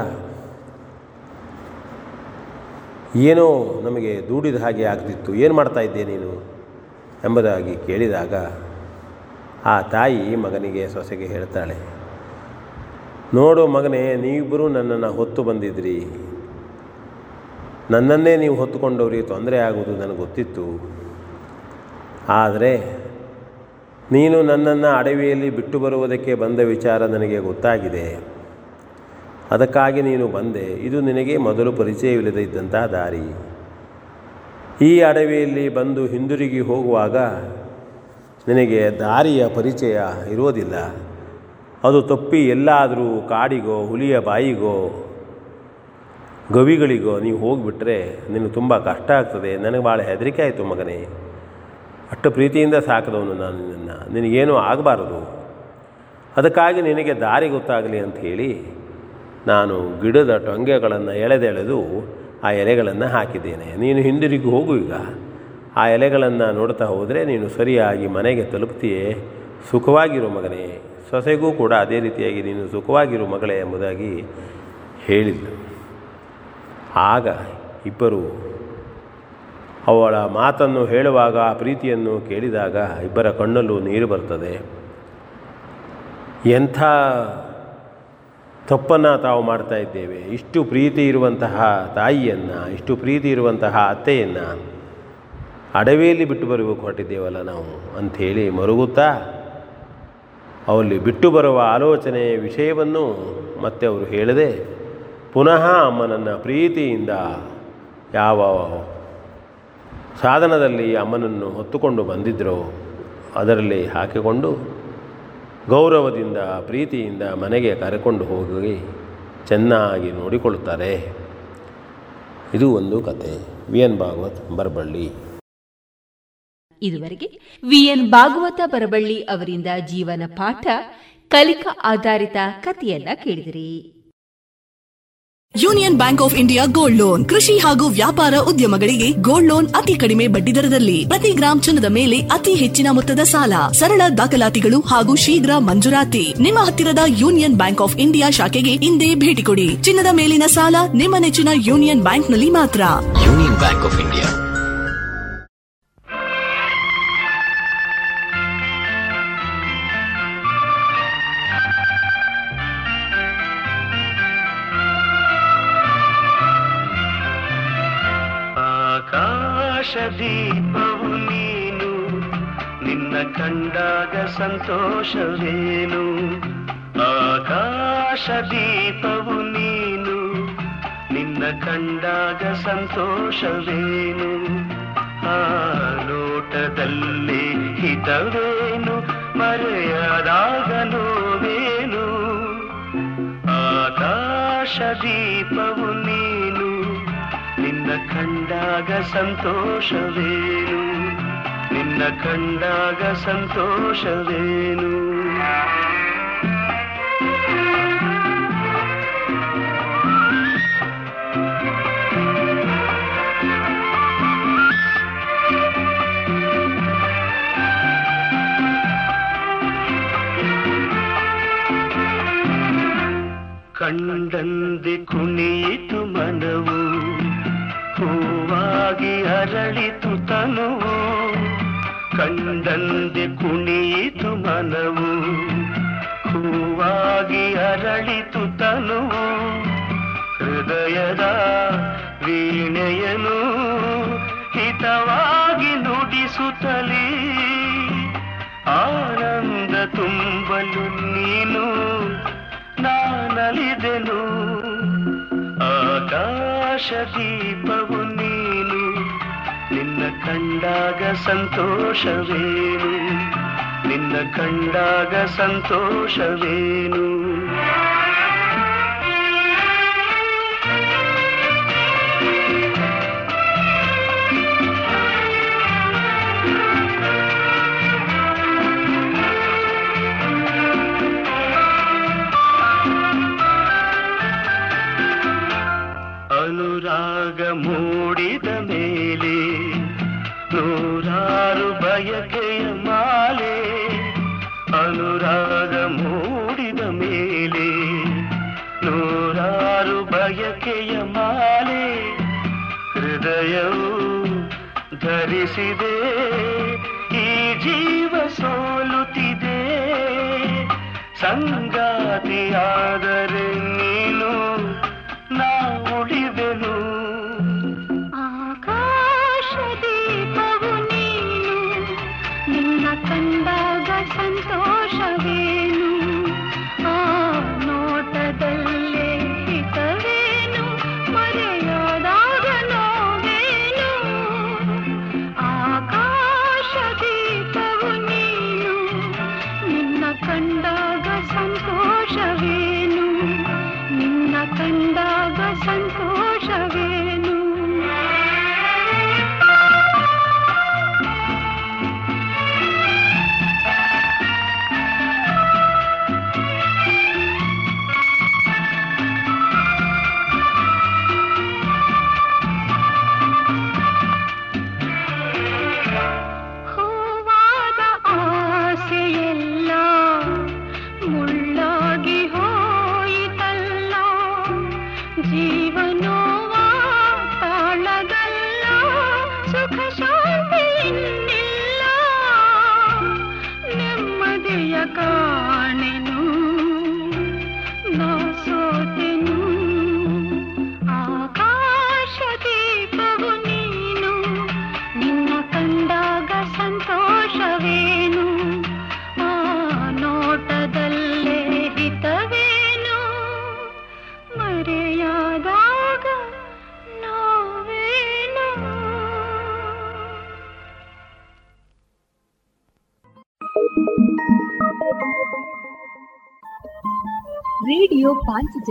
ಏನೋ ನಮಗೆ ದೂಡಿದ ಹಾಗೆ ಆಗ್ತಿತ್ತು. ಏನು ಮಾಡ್ತಾ ಇದ್ದೆ ನೀನು? ಎಂಬುದಾಗಿ ಕೇಳಿದಾಗ ಆ ತಾಯಿ ಮಗನಿಗೆ ಸೊಸೆಗೆ ಹೇಳ್ತಾಳೆ ನೋಡು ಮಗನೇ, ನೀವಿಬ್ಬರೂ ನನ್ನನ್ನು ಹೊತ್ತು ಬಂದಿದ್ರಿ. ನನ್ನನ್ನೇ ನೀವು ಹೊತ್ತುಕೊಂಡವ್ರಿಗೆ ತೊಂದರೆ ಆಗುವುದು ನನಗೆ ಗೊತ್ತಿತ್ತು. ಆದರೆ ನೀನು ನನ್ನನ್ನು ಅಡವಿಯಲ್ಲಿ ಬಿಟ್ಟು ಬರುವುದಕ್ಕೆ ಬಂದ ವಿಚಾರ ನನಗೆ ಗೊತ್ತಾಗಿದೆ. ಅದಕ್ಕಾಗಿ ನೀನು ಬಂದೆ. ಇದು ನಿನಗೆ ಮೊದಲು ಪರಿಚಯವಿಲ್ಲದೆ ಇದ್ದಂಥ ದಾರಿ. ಈ ಅಡವಿಯಲ್ಲಿ ಬಂದು ಹಿಂದಿರುಗಿ ಹೋಗುವಾಗ ನಿನಗೆ ದಾರಿಯ ಪರಿಚಯ ಇರೋದಿಲ್ಲ ಅದು ತಪ್ಪಿ ಎಲ್ಲಾದರೂ ಕಾಡಿಗೋ, ಹುಲಿಯ ಬಾಯಿಗೋ, ಗವಿಗಳಿಗೋ ನೀವು ಹೋಗಿಬಿಟ್ರೆ ನಿನಗೆ ತುಂಬ ಕಷ್ಟ ಆಗ್ತದೆ. ನನಗೆ ಭಾಳ ಹೆದರಿಕೆ ಆಯಿತು ಮಗನೇ. ಅಷ್ಟು ಪ್ರೀತಿಯಿಂದ ಸಾಕಿದವನು ನಾನು ನಿನ್ನನ್ನು. ನಿನಗೇನೂ ಆಗಬಾರದು. ಅದಕ್ಕಾಗಿ ನಿನಗೆ ದಾರಿ ಗೊತ್ತಾಗಲಿ ಅಂತ ಹೇಳಿ ನಾನು ಗಿಡದ ಟೊಂಗೆಗಳನ್ನು ಎಳೆದೆಳೆದು ಆ ಎಲೆಗಳನ್ನು ಹಾಕಿದ್ದೇನೆ. ನೀನು ಹಿಂದಿರುಗಿ ಹೋಗು ಈಗ. ಆ ಎಲೆಗಳನ್ನು ನೋಡ್ತಾ ಹೋದರೆ ನೀನು ಸರಿಯಾಗಿ ಮನೆಗೆ ತಲುಪ್ತೀಯೇ. ಸುಖವಾಗಿರು ಮಗನೇ. ಸೊಸೆಗೂ ಕೂಡ ಅದೇ ರೀತಿಯಾಗಿ ನೀನು ಸುಖವಾಗಿರು ಮಗಳೇ ಎಂಬುದಾಗಿ ಹೇಳಿದ್ಲು. ಆಗ ಇಬ್ಬರು ಅವಳ ಮಾತನ್ನು ಹೇಳುವಾಗ ಪ್ರೀತಿಯನ್ನು ಕೇಳಿದಾಗ ಇಬ್ಬರ ಕಣ್ಣಲ್ಲೂ ನೀರು ಬರ್ತದೆ ಎಂಥ ತಪ್ಪನ್ನು ತಾವು ಮಾಡ್ತಾ ಇದ್ದೇವೆ. ಇಷ್ಟು ಪ್ರೀತಿ ಇರುವಂತಹ ತಾಯಿಯನ್ನು, ಇಷ್ಟು ಪ್ರೀತಿ ಇರುವಂತಹ ಅತ್ತೆಯನ್ನು ಅಡವಿಯಲ್ಲಿ ಬಿಟ್ಟು ಬರಬೇಕು ಹೊರಟಿದ್ದೇವಲ್ಲ ನಾವು ಅಂಥೇಳಿ ಮರುಗುತ್ತಾ ಅವಲ್ಲಿ ಬಿಟ್ಟು ಬರುವ ಆಲೋಚನೆ ವಿಷಯವನ್ನು ಮತ್ತೆ ಅವರು ಹೇಳದೆ ಪುನಃ ಅಮ್ಮನನ್ನು ಪ್ರೀತಿಯಿಂದ ಯಾವ ಸಾಧನದಲ್ಲಿ ಅಮ್ಮನನ್ನು ಹೊತ್ತುಕೊಂಡು ಬಂದಿದ್ದರೋ ಅದರಲ್ಲಿ ಹಾಕಿಕೊಂಡು ಗೌರವದಿಂದ, ಪ್ರೀತಿಯಿಂದ ಮನೆಗೆ ಕರೆಕೊಂಡು ಹೋಗಿ ಚೆನ್ನಾಗಿ ನೋಡಿಕೊಳ್ಳುತ್ತಾರೆ. ಇದು ಒಂದು ಕತೆ. V N Bhagwat, Baraballi. ಇದುವರೆಗೆ ವಿಎನ್ ಭಾಗವತ ಬರಬಳ್ಳಿ ಅವರಿಂದ ಜೀವನ ಪಾಠ ಕಲಿಕಾ ಆಧಾರಿತ ಕಥೆಯನ್ನ ಕೇಳಿದಿರಿ. Union Bank of India gold loan. ಕೃಷಿ ಹಾಗೂ ವ್ಯಾಪಾರ ಉದ್ಯಮಗಳಿಗೆ ಗೋಲ್ಡ್ ಲೋನ್ ಅತಿ ಕಡಿಮೆ ಬಡ್ಡಿ ದರದಲ್ಲಿ. ಪ್ರತಿ ಗ್ರಾಂ ಚಿನ್ನದ ಮೇಲೆ ಅತಿ ಹೆಚ್ಚಿನ ಮೊತ್ತದ ಸಾಲ. ಸರಳ ದಾಖಲಾತಿಗಳು ಹಾಗೂ ಶೀಘ್ರ ಮಂಜೂರಾತಿ. ನಿಮ್ಮ ಹತ್ತಿರದ ಯೂನಿಯನ್ ಬ್ಯಾಂಕ್ ಆಫ್ ಇಂಡಿಯಾ ಶಾಖೆಗೆ ಇಂದೇ ಭೇಟಿ ಕೊಡಿ. ಚಿನ್ನದ ಮೇಲಿನ ಸಾಲ ನಿಮ್ಮ ನೆಚ್ಚಿನ ಯೂನಿಯನ್ ಬ್ಯಾಂಕ್ನಲ್ಲಿ ಮಾತ್ರ. Union Bank of India. ಸಂತೋಷವೇನು? ಆಕಾಶ ದೀಪವು ನೀನು. ನಿನ್ನ ಕಂಡಾಗ ಸಂತೋಷವೇನು? ಆ ನೋಟದಲ್ಲಿ ಹಿತವೇನು? ಮರೆಯದಾಗ ನೋವೇನು? ಆಕಾಶ ದೀಪವು ನೀನು. ನಿನ್ನ ಕಂಡಾಗ ಸಂತೋಷವೇನು? ನಿನ್ನ ಕಂಡಾಗ ಸಂತೋಷವೇನು? ಕಂಡಂದೆ ಕುಣಿಯಿತು ಮನವು ಹೂವಾಗಿ ಅರಳಿತು ತನುವು. ಕಂಡಂದೆ ಕುಣಿಯಿತು ಮನವು. ಹೂವಾಗಿ ಅರಳಿತು ತನುವು. ಹೃದಯದ ವೀಣೆಯನು ಹಿತವಾಗಿ ನುಡಿಸುತ್ತಲೇ. ಆನಂದ ತುಂಬಲು ನೀನು ನಾನಲಿದೆನು. ಆಕಾಶ ದೀಪವು ಕಂಡಾಗ ಸಂತೋಷವೇನು? ನಿನ್ನ ಕಂಡಾಗ ಸಂತೋಷವೇನು? ಧರಿಸಿದೆ ಈ ಜೀವ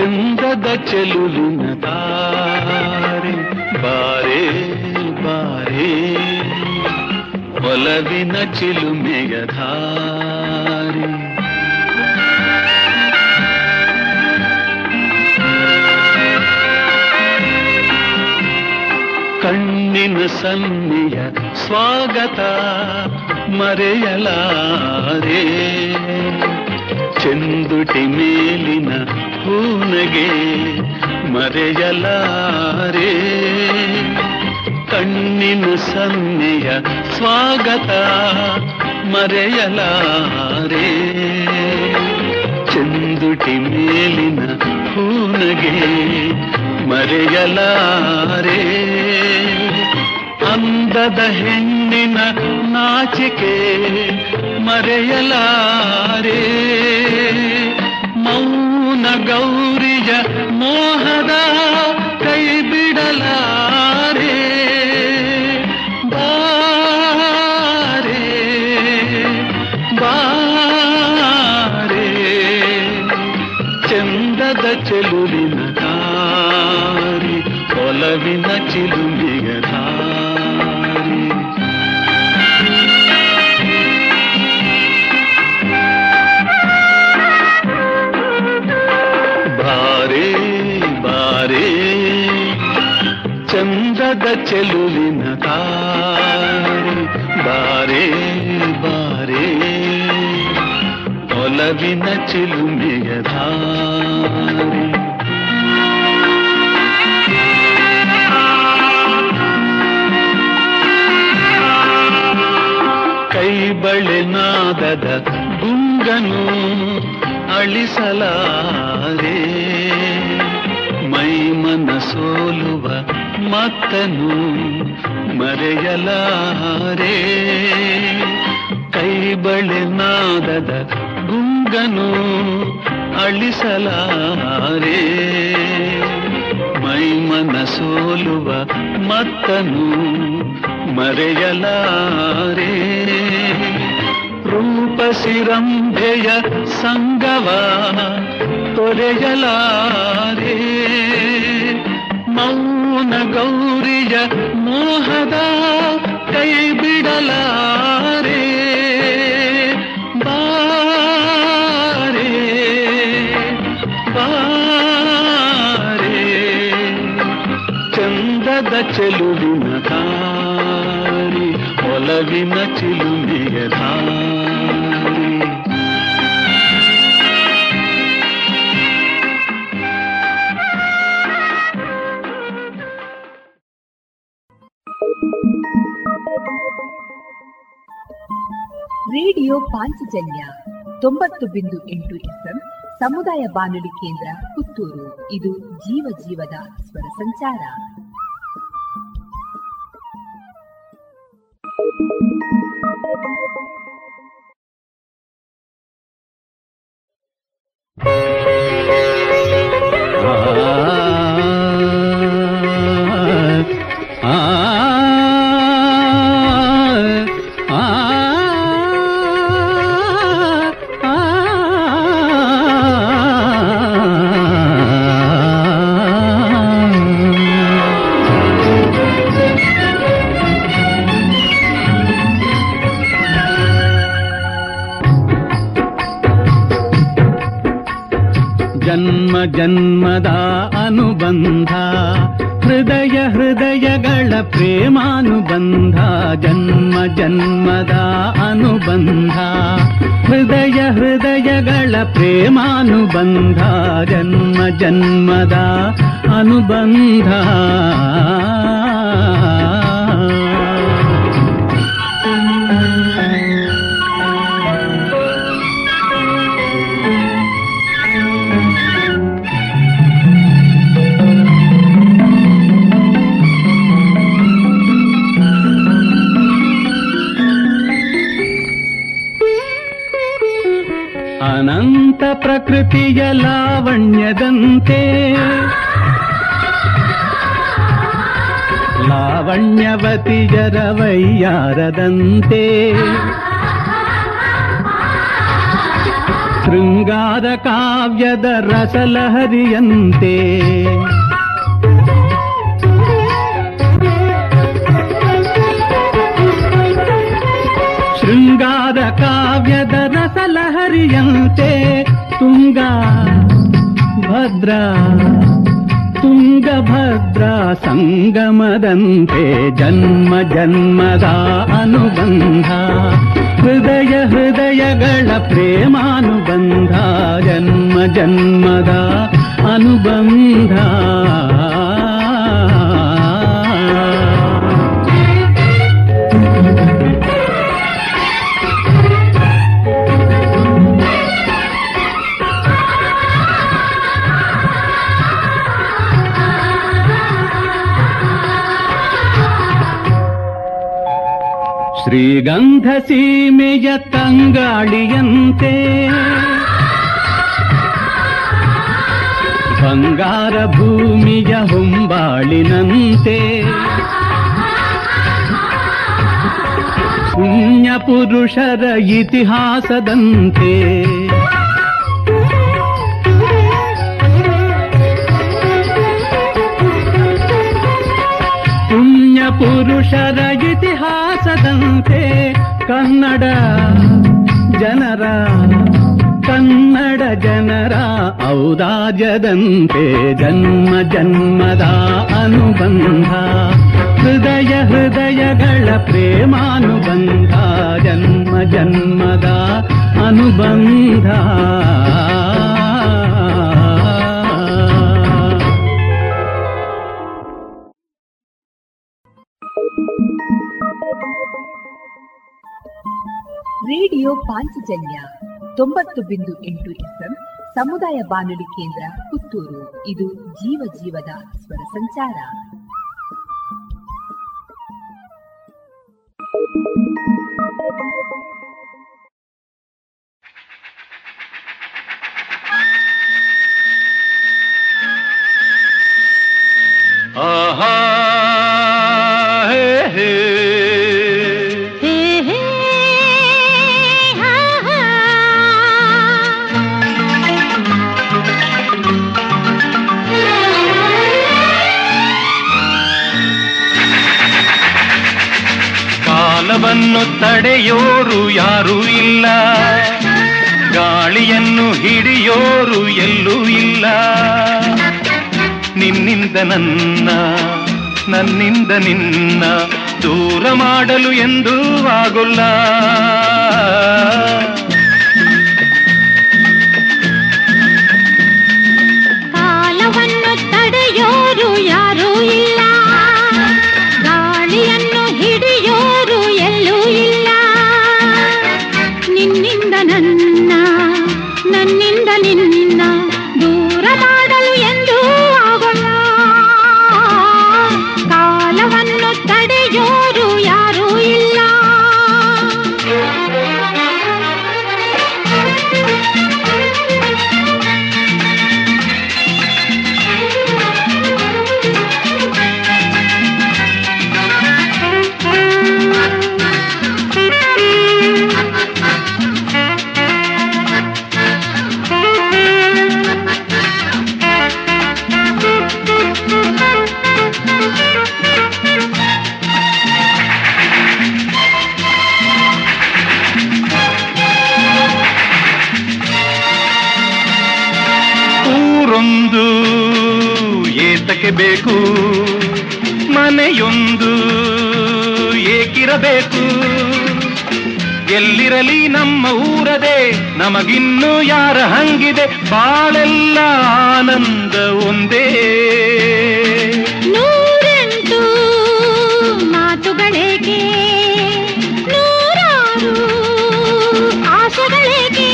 ಚಂದದ ಚೆಲುವಿನ ತಾರೆ ಬಾರೆ ಬಾರೆ ಒಲವಿನ ಚಿಲುಮೆಯ ಧಾರೆ ಕಣ್ಣಿನ ಸನ್ನಿಯ ಸ್ವಾಗತ ಮರೆಯಲಾರೆ ಚೆಂದುಟಿ ಮೇಲಿನ ಹೂನಗೆ ಮರೆಯಲಾರೆ. ಕಣ್ಣಿನ ಸನ್ನೆಯ ಸ್ವಾಗತ ಮರೆಯಲಾರೆ. ಚೆಂದುಟಿ ಮೇಲಿನ ಹೂನಗೆ ಮರೆಯಲಾರೆ. ಅಂದದ ಹೆಣ್ಣಿನ ನಾಚಿಕೆ ಮರೆಯಲಾರೆ. ಮೌನ ಗೌರಿಯ ಮೋಹದ ಕೈ ಬಿಡಲಾರೆ. ಚಂದದ ಚೆಲುವಿನ ದಾರಿ ಬಾರೆ ಬಾರೆ ಒಲವಿನ ಚಿಲುಮೆಯ ಧಾರೆ ಕೈ ಬಳೆನಾದದ ಗುಂಗನು ಅಳಿಸಲಾರೆ ಮೈ ಮನ ಸೋಲುವ ಮತ್ತನು ಮರೆಯಲಾರೆ? ಕೈ ಬಳೆನಾದದ ಗುಂಗನು ಅಳಿಸಲಾರೆ? ಮೈಮನ ಸೋಲುವ ಮತ್ತನು ಮರೆಯಲಾರೆ? ರೂಪಸಿರಂಭೆಯ ಸಂಗವ ತೊರೆಯಲಾರೆ? ಮೌನ ಗೌರಿಯ ಮೋಹದ ಕೈ ಬಿಡಲಾರೆ. ಬಾರೆ ಬಾರೆ. ಚಂದದ ಚೆಲುವಿನ ದಾರಿ ಒಲವಿನ ಚಿಲುಮೆಯ ಪಾಂಚಲ್ಯ ತೊಂಬತ್ತು ಬಿಂದು ಎಂಟು ಎಸ್ಎಂ ಸಮುದಾಯ ಬಾನುಲಿ ಕೇಂದ್ರ ಪುತ್ತೂರು ಇದು ಜೀವ ಜೀವದ ಸ್ವರ ಸಂಚಾರ ಪ್ರೇಮಾನುಬಂಧ ಜನ್ಮ ಜನ್ಮದ ಅನುಬಂಧ. ಹೃದಯ ಹೃದಯಗಳ ಪ್ರೇಮಾನುಬಂಧ ಜನ್ಮ ಜನ್ಮದ ಅನುಬಂಧ. ಪ್ರಕೃತಿಯ ಲಾವಣ್ಯದಂತೆ ಲಾವಣ್ಯವತಿಯರ ವೈಯಾರದಂತೆ ಶೃಂಗಾರ ಕಾವ್ಯದ ರಸಲಹರಿಯಂತೆ ಶೃಂಗಾರ ಕಾವ್ಯದ ರಸಲಹರಿಯಂತೆ ತುಂಗ ಭದ್ರ ತುಂಗಭದ್ರ ಸಂಗಮದಂತೆ ಜನ್ಮ ಜನ್ಮದ ಅನುಬಂಧ ಹೃದಯ ಹೃದಯಗಳ ಪ್ರೇಮಾನುಬಂಧ ಜನ್ಮ ಜನ್ಮದ ಅನುಬಂಧ ಶ್ರೀಗಂಧ ಸೀಮೆಯ ತಂಗಾಳಿಯಂತೆ. ಬಂಗಾರ ಭೂಮಿಯ ಹೊಂಬಾಳಿನಂತೆ. ಪುಣ್ಯ ಪುರುಷರ ಇತಿಹಾಸದಂತೆ. ಪುಣ್ಯ ಪುರುಷರ ಇತಿಹಾಸದಂತೆ ಕನ್ನಡ ಜನರ ಕನ್ನಡ ಜನರ ಔದಾರ್ಯದಂತೆ ಜನ್ಮ ಜನ್ಮದ ಅನುಬಂಧ ಹೃದಯ ಹೃದಯಗಳ ಪ್ರೇಮಾನುಬಂಧ ಜನ್ಮ ಜನ್ಮದ ಅನುಬಂಧ ರೇಡಿಯೋ ಪಾಂಚಜನ್ಯ ತೊಂಬತ್ತು ಬಿಂದು ಎಂಟು ಎಫ್ಎಂ ಸಮುದಾಯ ಬಾನುಲಿ ಕೇಂದ್ರ ಪುತ್ತೂರು. ಇದು ಜೀವ ಜೀವದ ಸ್ವರ ಸಂಚಾರ. ಆಹಾ ಹೇ ಹೇ ಕಾಲವನ್ನು ತಡೆಯೋರು ಯಾರೂ ಇಲ್ಲ. ಗಾಳಿಯನ್ನು ಹಿಡಿಯೋರು ಎಲ್ಲೂ ಇಲ್ಲ. ನಿನ್ನಿಂದ ನನ್ನ, ನನ್ನಿಂದ ನಿನ್ನ ದೂರ ಮಾಡಲು ಎಂದೂ ಆಗುಲ್ಲ. ಬಾಳೆಲ್ಲ ಆನಂದ ಒಂದೇ. ನೂರೆಂಟು ಮಾತುಗಳೇಕೆ? ನೂರಾರು ಆಸೆಗಳೇಕೆ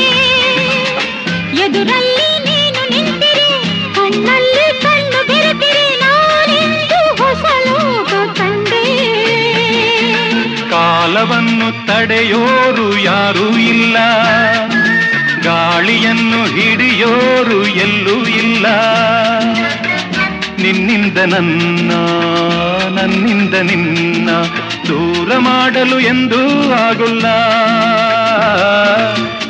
ಎದುರಲ್ಲಿ ನೀನು ನಿಂತಿರಿ ಕಣ್ಣಲ್ಲಿ ಕಣ್ಣು ಬೆರೆತಿರಿ ನಾನೆಂದು ಹೊಸ ಲೋಕ ಕಂಡೆ? ಕಾಲವನ್ನು ತಡೆಯೋರು ಯಾರೂ ಎಲ್ಲೂ ಇಲ್ಲ. ನಿನ್ನಿಂದ ನನ್ನ ನನ್ನಿಂದ ನಿನ್ನ ದೂರ ಮಾಡಲು ಎಂದೂ ಆಗುಲ್ಲ.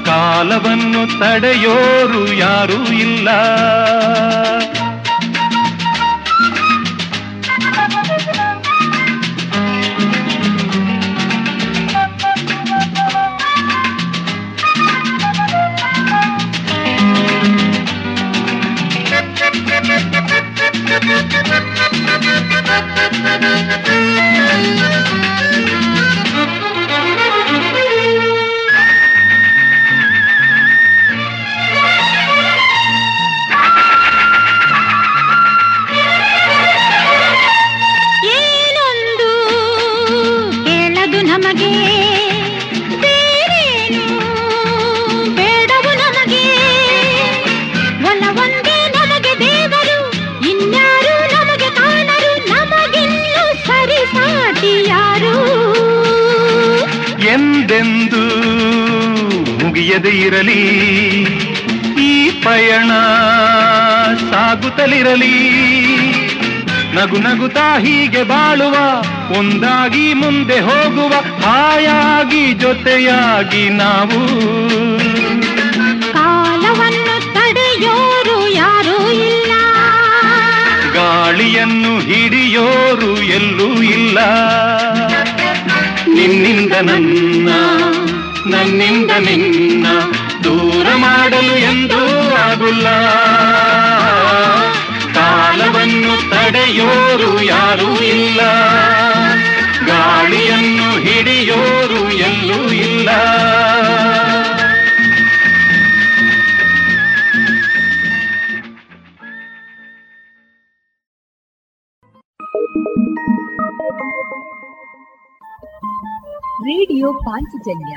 ಕಾಲವನ್ನು ತಡೆಯೋರು ಯಾರೂ ಇಲ್ಲ. ಇರಲಿ ಈ ಪಯಣ ಸಾಗುತ್ತಲಿರಲಿ. ನಗು ನಗುತ್ತಾ ಹೀಗೆ ಬಾಳುವ ಒಂದಾಗಿ ಮುಂದೆ ಹೋಗುವ ಹಾಯಾಗಿ ಜೊತೆಯಾಗಿ ನಾವು. ಕಾಲವನ್ನು ತಡೆಯೋರು ಯಾರು ಇಲ್ಲ. ಗಾಳಿಯನ್ನು ಹಿಡಿಯೋರು ಎಲ್ಲೂ ಇಲ್ಲ. ನಿನ್ನಿಂದ ನನ್ನ ನನ್ನಿಂದ ನಿನ್ನ ಮಾಡಲು ಎಂದೂ ಆಗುಲ್ಲ. ಕಾಲವನ್ನು ತಡೆಯೋರು ಯಾರೂ ಇಲ್ಲ. ಗಾಳಿಯನ್ನು ಹಿಡಿಯೋರು ಎಲ್ಲೂ ಇಲ್ಲ. ರೇಡಿಯೋ ಪಾಂಚಜನ್ಯ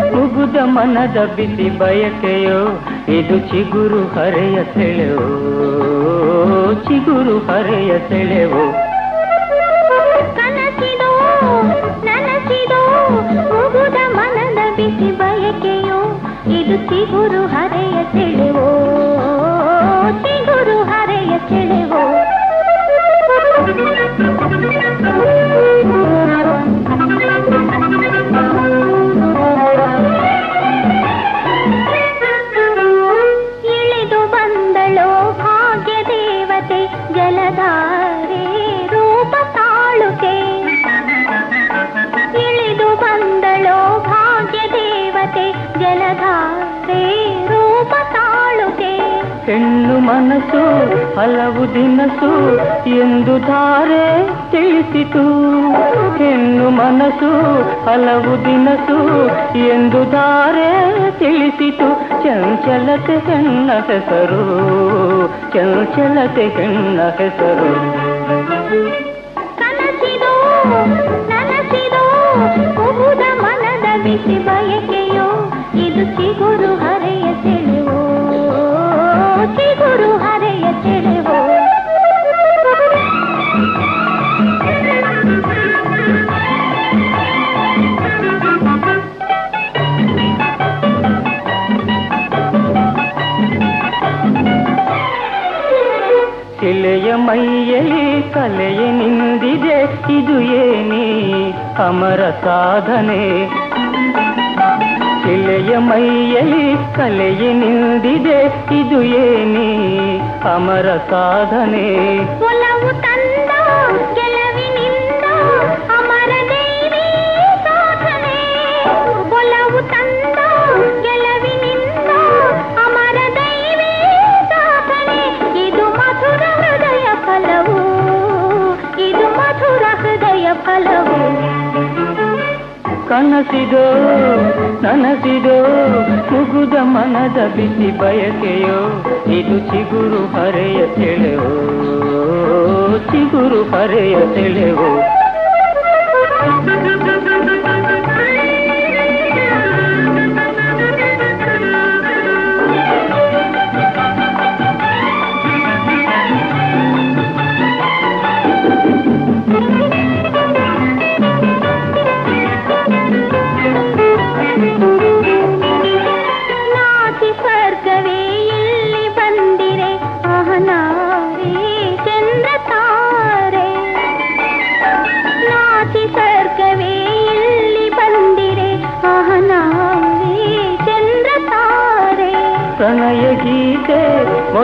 ಮುಗುದ ಮನದ ಬಿಸಿ ಬಯಕೆಯೋ, ಇದು ಚಿಗುರು ಹರೆಯ ಸೆಳೆವೋ, ಚಿಗುರು ಹರೆಯ ಸೆಳೆವೋ. ಕನಸಿದೋ, ನನಸಿದೋ ಮುಗುದ ಮನದ ಬಿಸಿ ಬಯಕೆಯೋ, ಇದು ಚಿಗುರು ಹರೆಯ ಸೆಳೆವೋ, ಚಿಗುರು ಹರೆಯ ಸೆಳೆವೋ. ಮನಸ್ಸು ಹಲವು ದಿನಸು ಎಂದು ಧಾರೆ ತಿಳಿಸಿತು ಹೆಣ್ಣು ಮನಸ್ಸು ಹಲವು ದಿನಸು ಎಂದು ಧಾರೆ ತಿಳಿಸಿತು ಚಂಚಲತೆ ಹೆಣ್ಣ ಹೆಸರು ಚಂಚಲತೆ ಹೆಣ್ಣ ಹೆಸರು ಕನಸಿದೋ ನನಸಿದೋ ಕುಹುದ ಮನದ ಬಿಸಿ ಬಯಕೆಯೋ ಇದು ಚಿಗುರು ಕಲೆಯ ನಿಂದಿದೆ ಇದು ಏನಿ ಅಮರ ಸಾಧನೆ ಶಿಲೆಯ ಮೈಯಲ್ಲಿ ಕಲೆಯ ನಿಂದಿದೆ ಇದು ಏನಿ ಅಮರ ಸಾಧನೆ ಕನಸಿದೋ ನನಸಿದೋ ಮುಗುದ ಮನದ ಬಿಸಿ ಬಯಕೆಯೋ ಇದು ಚಿಗುರು ಹರೆಯ ತೆಳೆವೋ ಚಿಗುರು ಹರೆಯ ಸೆಳೆವೋ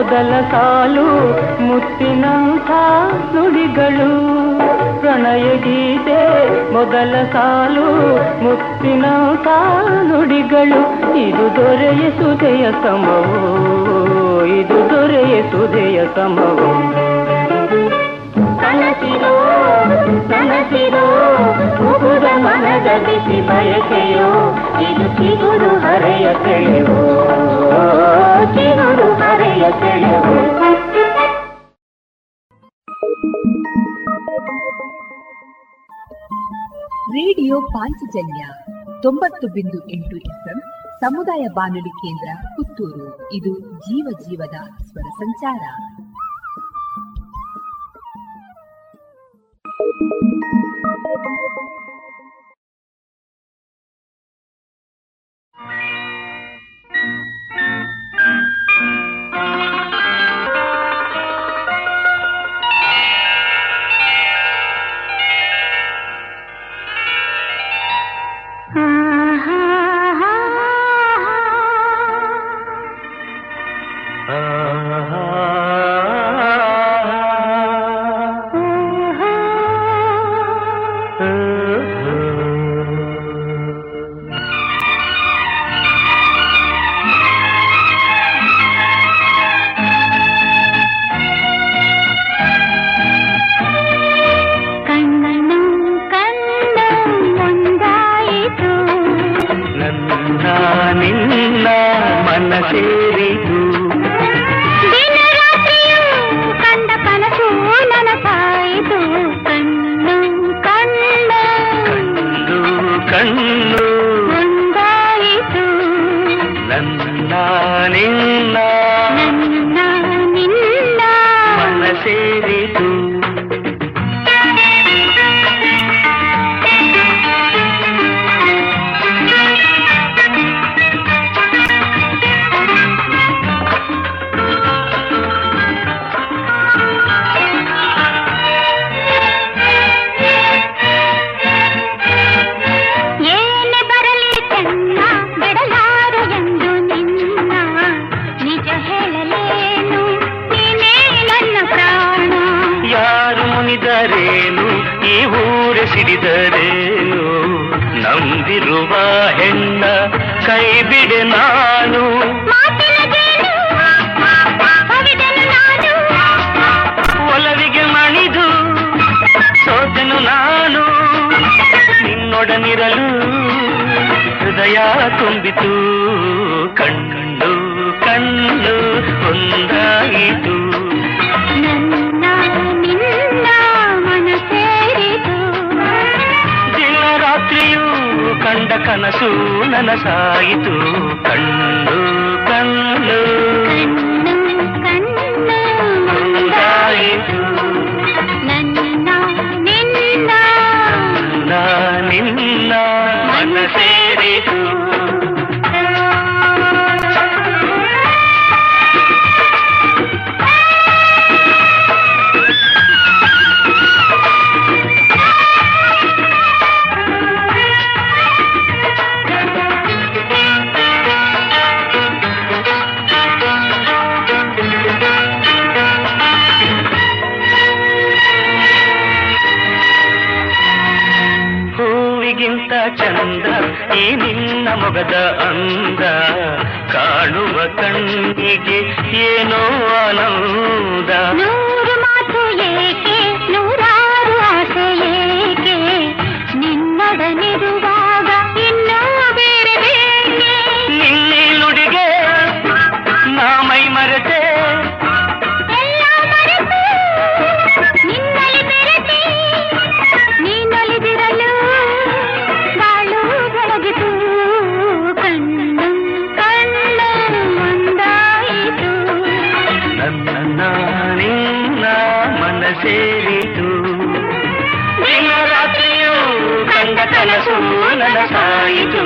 ಮೊದಲ ಸಾಲು ಮುತ್ತಿನಂಥ ನುಡಿಗಳು. ಪ್ರಣಯ ಗೀತೆ ಮೊದಲ ಸಾಲು ಮುತ್ತಿನಂಥ ನುಡಿಗಳು. ಇದು ದೊರೆಯ ಸುದೆಯ ಸಮವು, ಇದು ದೊರೆಯ ಸುದೆಯ ಸಮವು ಕನಸಿರೋ ಕನಸಿರೋ ಮನದ ಬಿಸಿ ಬಯಕೆಯೋ, ಇದು ಚಿಗುರು ಹರೆಯ ಸೆಳೆವೋ. ಚಿಗುರು ಹರೆಯ ಸೆಳೆವೋ. ರೇಡಿಯೋ ಪಾಂಚಜನ್ಯ ತೊಂಬತ್ತು ಬಿಂದು ಎಂಟು ಎಫ್ಎಂ ಸಮುದಾಯ ಬಾನುಲಿ ಕೇಂದ್ರ ಪುತ್ತೂರು. ಇದು ಜೀವ ಜೀವದ ಸ್ವರ ಸಂಚಾರ. ಕಣ್ಣು ನನಸಾಯಿತು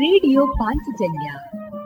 ರೇಡಿಯೋ ಪಾಂಚಜನ್ಯ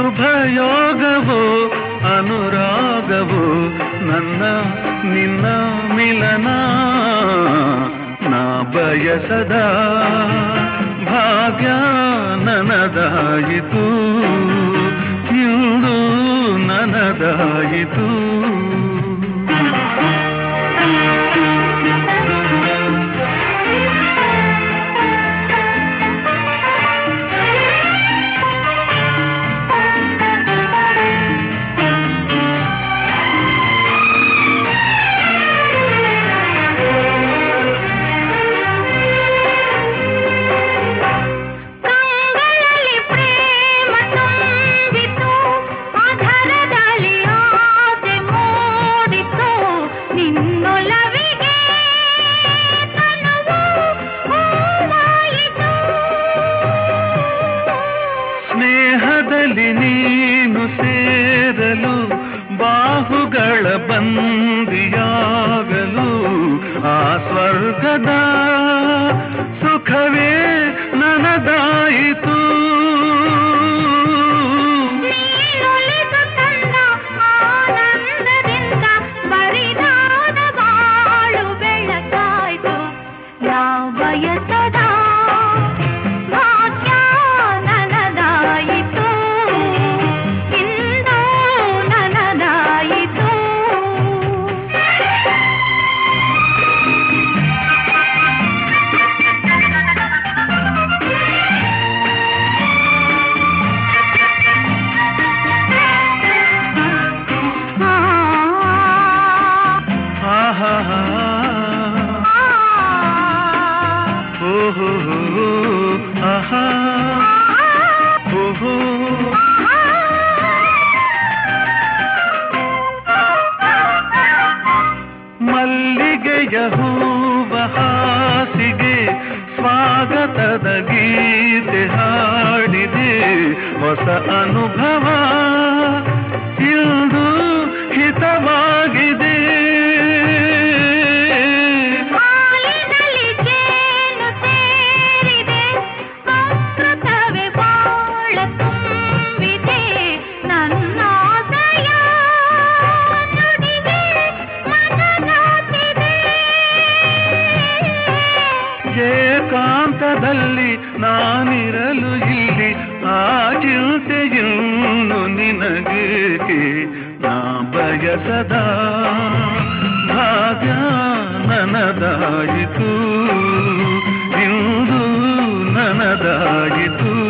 ಶುಭಯೋಗವೋ ಅನುರಾಗವೋ ನನ್ನ ನಿನ್ನ ಮಿಲನ ನಾ ಬಯಸದ ಭಾಗ್ಯ ನನದಾಯಿತು ಇಂದು ನನದಾಯಿತು ಹೊಸದ ಗೀತೆ ಹಾಡಿದೆ ಹೊಸ ಅನುಭವ ಇಂದು ಹಿತವಾ ನಿನ್ನಲ್ಲಿ ನಾನಿರಲು ಇಲ್ಲಿ ಆ ಚಿಂತೆಯನ್ನು ನಿನಗೆ ನಾ ಬಯಸದ ಭಾಗ್ಯ ನನದಾಯಿತು ಇಂದು ನನದಾಯಿತು.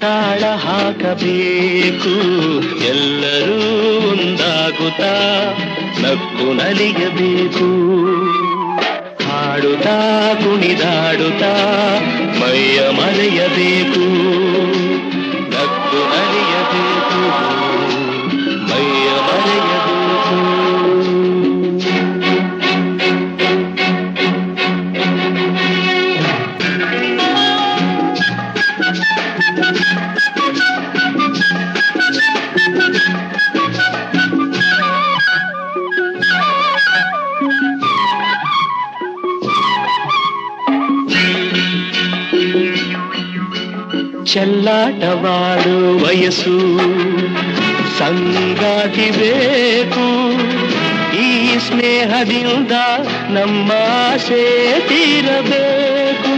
ತಾಳ ಹಾಕಬೇಕು. ಎಲ್ಲರೂ ಒಂದಾಗುತ್ತಾ ನಕ್ಕು ನಲಿಯಬೇಕು. ಹಾಡುತ್ತಾ ಕುಣಿದಾಡುತ್ತಾ ಮೈಯ ಮರೆಯಬೇಕು. ಚೆಲ್ಲಾಟವಾಡು ವಯಸ್ಸು. ಸಂಗಾತಿ ಬೇಕು. ಈ ಸ್ನೇಹದಿಂದ ನಮ್ಮ ಆಸೆ ತೀರಬೇಕು.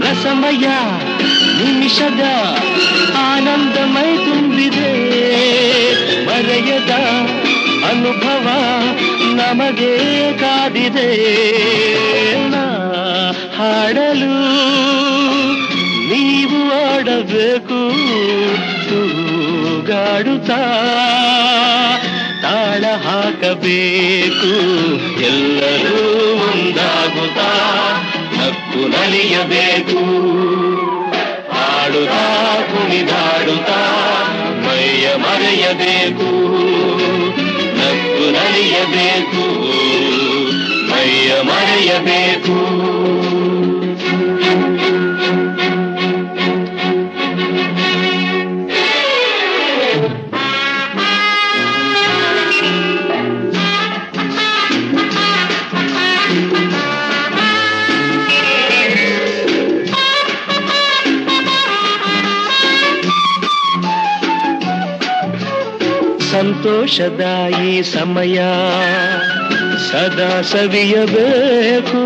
ರಸಮಯ ನಿಮಿಷದ ಆನಂದಮೈ ತುಂಬಿದೆ. ಮರೆಯದ ಅನುಭವ ನಮಗೆ ಕಾದಿದೆ. ಹಾಡಲು ನೀವು ಆಡಬೇಕು ತೂಗಾಡುತ್ತಾ ತಾಳ ಹಾಕಬೇಕು. ಎಲ್ಲರೂ ಮುಂದಾಗುತ್ತಾ ನಕ್ಕು ನಲಿಯಬೇಕು. ಹಾಡುತ್ತಾ, ಕುಣಿದಾಡುತ್ತಾ ಮೈಯ ಮರೆಯಬೇಕು. ನಕ್ಕು ನಲಿಯಬೇಕು. ಮೈಯ ಮರೆಯಬೇಕು. ಸಂತೋಷದ ಈ ಸಮಯ ಸದಾ ಸವಿಯಬೇಕು.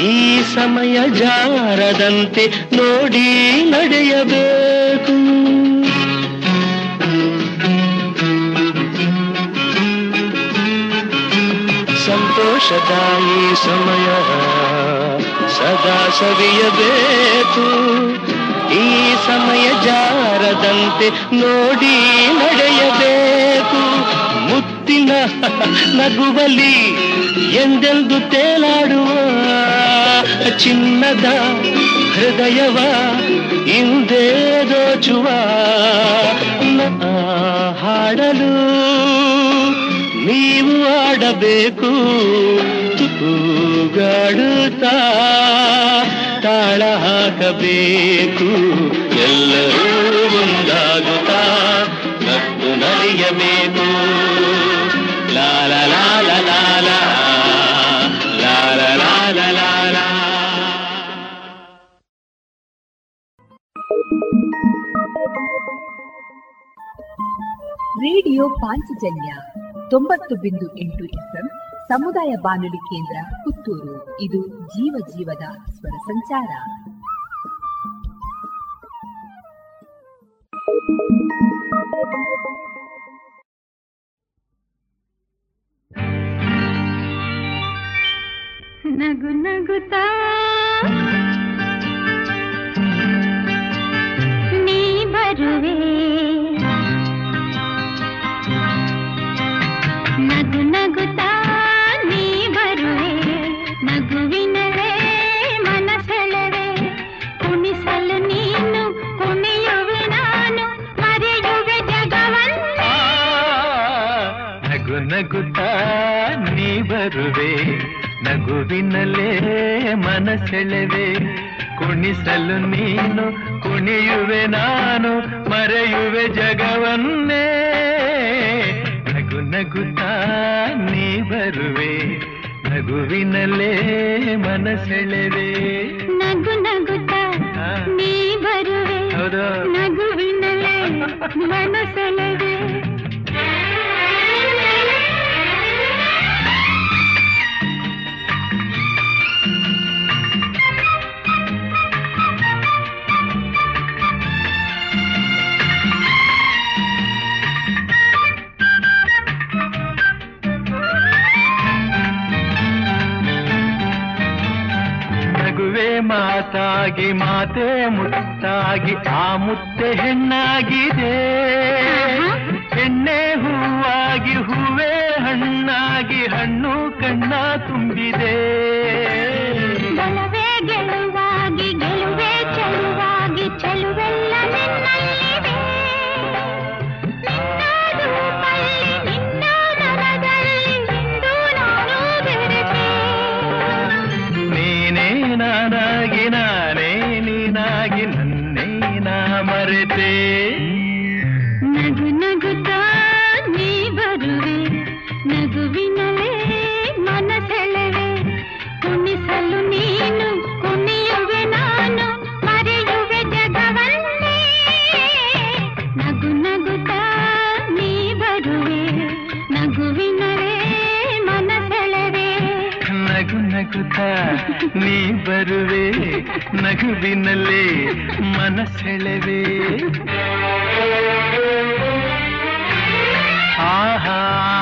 ಈ ಸಮಯ ಜಾರದಂತೆ ನೋಡಿ ನಡೆಯಬೇಕು. ಸಂತೋಷದ ಈ ಸಮಯ ಸದಾ ಸವಿಯಬೇಕು. ಈ ಸಮಯ ಜಾರದಂತೆ ನೋಡಿ ನಡೆಯಬೇಕು. ಮುತ್ತಿನ ನಗುವಲಿ ಎಂದೆಂದು ತೇಲಾಡುವ ಚಿನ್ನದ ಹೃದಯವ ಹಿಂದೆ ದೋಚುವ ನಾ ಹಾಡಲು ನೀವು ಆಡಬೇಕು ತೂಗಾಡುತ್ತಾ ತಾಳ ಹಾಕಬೇಕು ಎಲ್ಲರೂ ಒಂದಾಗುತ್ತಾ ನಕ್ಕು ನಲಿಯಬೇಕು ರೇಡಿಯೋ ಪಾಂಚಜನ್ಯ ತೊಂಬತ್ತು ಬಿಂದು ಎಂಟು ಎಫ್ಎಂ ಸಮುದಾಯ ಬಾನುಲಿ ಕೇಂದ್ರ ಪುತ್ತೂರು. ಇದು ಜೀವ ಜೀವದ ಸ್ವರ ಸಂಚಾರ. ನಗು ನಗುತ್ತಾ ನೀ ಬರುವೆ ನಗು ನಗುವಿನಲ್ಲೇ ಮನಸೆಳೆವೆ. ಕುಣಿಸಲು ನೀನು ಕುಣಿಯುವೆ ನಾನು ಮರೆಯುವೆ ಜಗವನ್ನೇ. ನಗು ನಗುತ್ತಾ ನೀ ಬರುವೆ. ನಗುವಿನಲ್ಲೇ ಮನಸೆಳೆವೆ. ನಗು ನಗುತ್ತಾ ನೀ ಬರುವೆ. ನಗುವಿನಲ್ಲೇ ಮನಸೆಳೆವೆ. ಮಾತಾಗಿ ಮಾತೆ ಮುತ್ತಾಗಿ ಆ ಮುತ್ತೆ ಹೆಣ್ಣಾಗಿದೆ. ಹೆಣ್ಣೆ ಹೂವಾಗಿ ಹೂವೇ ಹಣ್ಣಾಗಿ ಹಣ್ಣು ಕಣ್ಣ ತುಂಬಿದೆ. ನೀ ಬರುವೆ ನಗುವಿನಲ್ಲೇ ಮನಸೆಳೆವೆ. ಆಹಾ.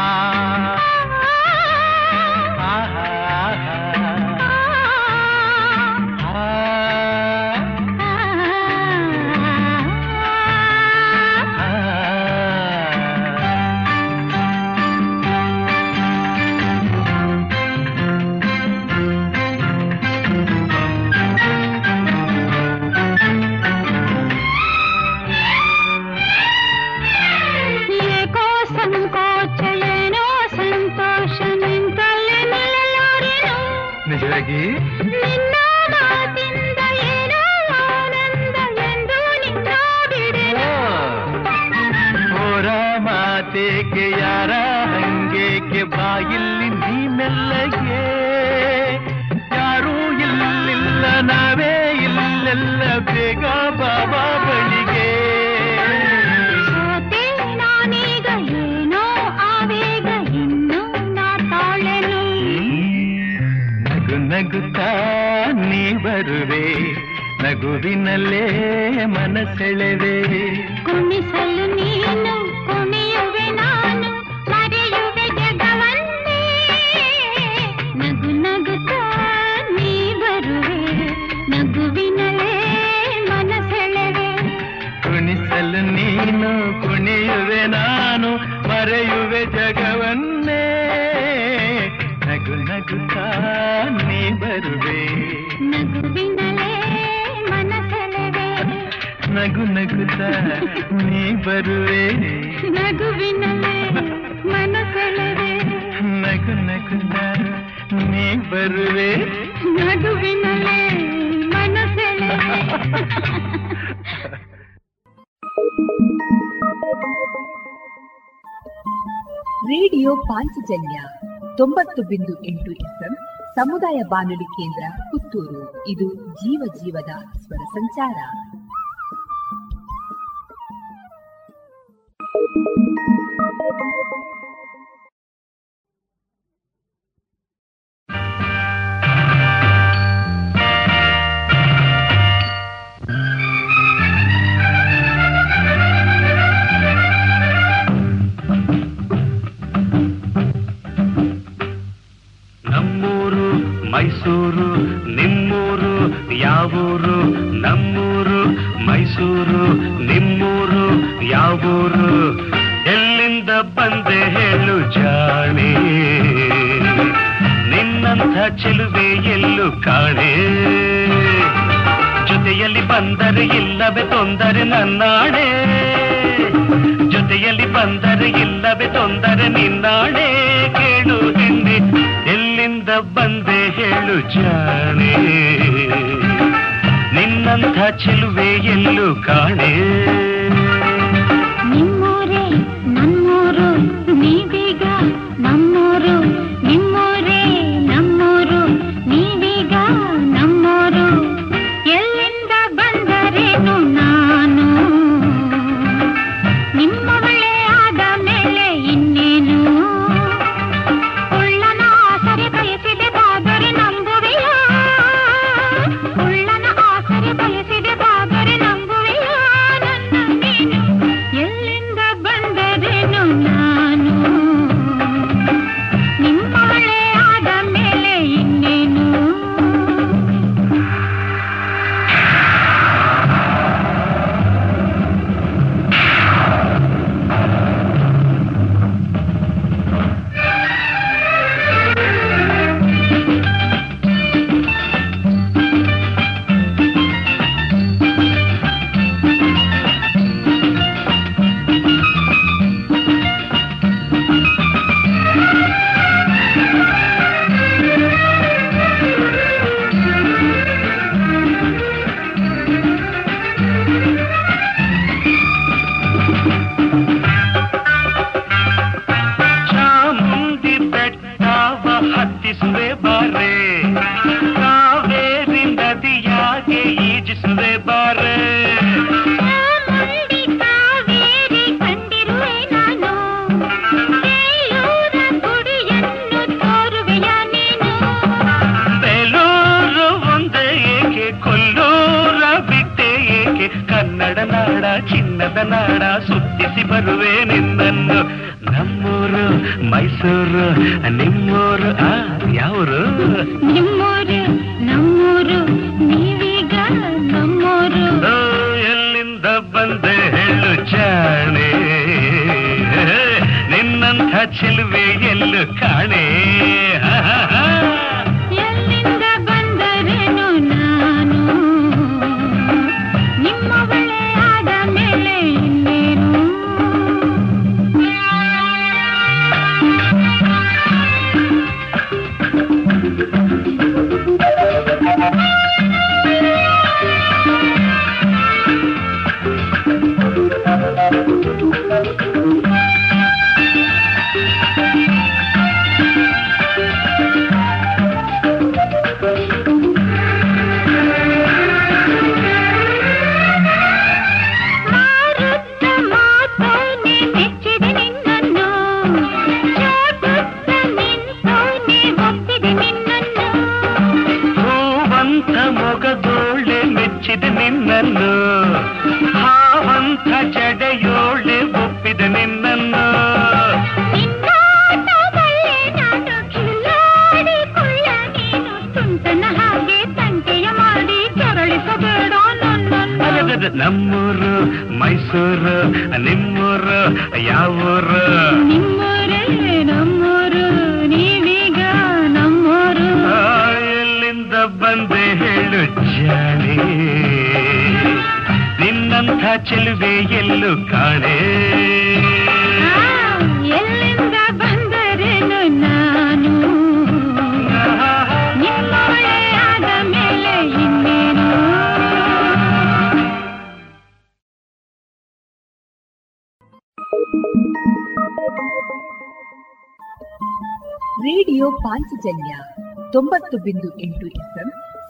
ಮಾತೇಕೆ ಯಾರ ಹಂಗೇಕೆ ಬಾಯಿಲ್ಲಿ ನೀ ಮೆಲ್ಲಗೆ ಯಾರೂ ಇಲ್ಲಿಲ್ಲ ನಾವೇ ಇಲ್ಲೆಲ್ಲ ಬೇಗ ಬಾಬಾ ಬಳಿಗೆ ಸೋತೆ ನಾನೀಗ ಏನೋ ಆವೇಗ ಇನ್ನು ನಾ ತಾಳೆನು ನಗು ನಗುತ್ತಾ ನೀ ಬರುವೆ ನಗುವಿನಲ್ಲೇ ಮನಸೆಳೆವೆ ಕುಣಿಸಲು ನಗು ನಗುತ್ತ ನೀ ಬರುವೆ. ನಗುವಿನಲ್ಲೇ ಮನಸೆಳೆವೆ ನಗು ನಗುತ್ತ ನೀ ಬರುವೆ. ನಗುವಿನಲ್ಲೇ ಮನಸೆಳೆವೆ ರೇಡಿಯೋ ಪಾಂಚಜನ್ಯ ತೊಂಬತ್ತು ಬಿಂದು ಎಂಟು ಎಫ್ಎಂ ಸಮುದಾಯ ಬಾನುಲಿ ಕೇಂದ್ರ ಪುತ್ತೂರು. ಇದು ಜೀವ ಜೀವದ ಸ್ವರ ಸಂಚಾರ. ಮೈಸೂರು ನಿಮ್ಮೂರು ಯಾವೂರು ನಮ್ಮೂರು ಮೈಸೂರು, ನಿಮ್ಮೂರು, ಯಾವೂರು? ಎಲ್ಲಿಂದ ಬಂದೆ ಹೇಳು ಜಾಣೆ. ನಿನ್ನಂಥ ಚೆಲುವೆ ಎಲ್ಲು ಕಾಣೆ. ಜೊತೆಯಲ್ಲಿ ಬಂದರೆ ಇಲ್ಲವೇ ತೊಂದರೆ ನನ್ನಾಣೆ. ಜೊತೆಯಲ್ಲಿ ಬಂದರೆ ಇಲ್ಲವೇ ತೊಂದರೆ ನಿನ್ನಾಣೆ. ಕೇಳು ಹಿಂದೆ ಎಲ್ಲಿಂದ ಬಂದೆ ಹೇಳು ಜಾಣೆ. ನಿನ್ನಂಥ ಚೆಲುವೆ ಎಲ್ಲೂ ಕಾಣೆ ನಿಮ್ಮೂರೇ ನಮ್ಮೂರು ನೀವೀಗ ನಮ್ಮೂರು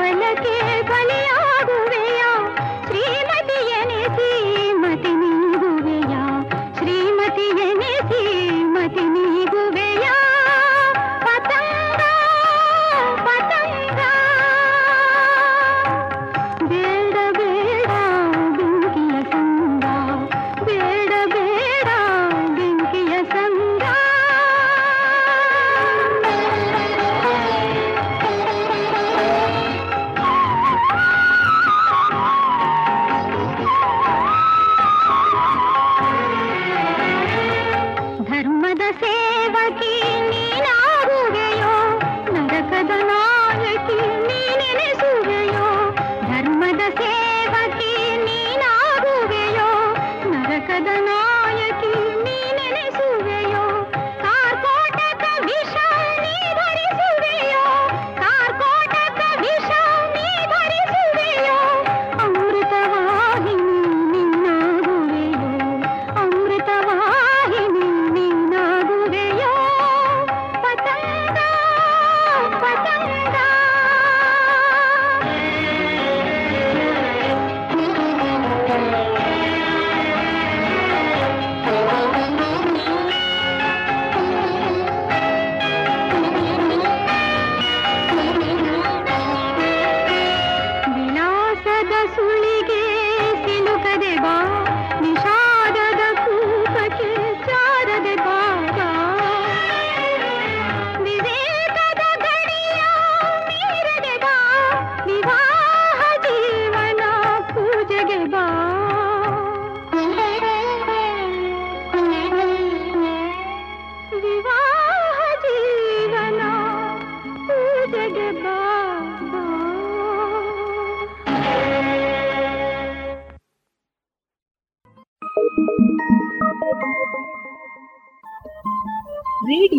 के बने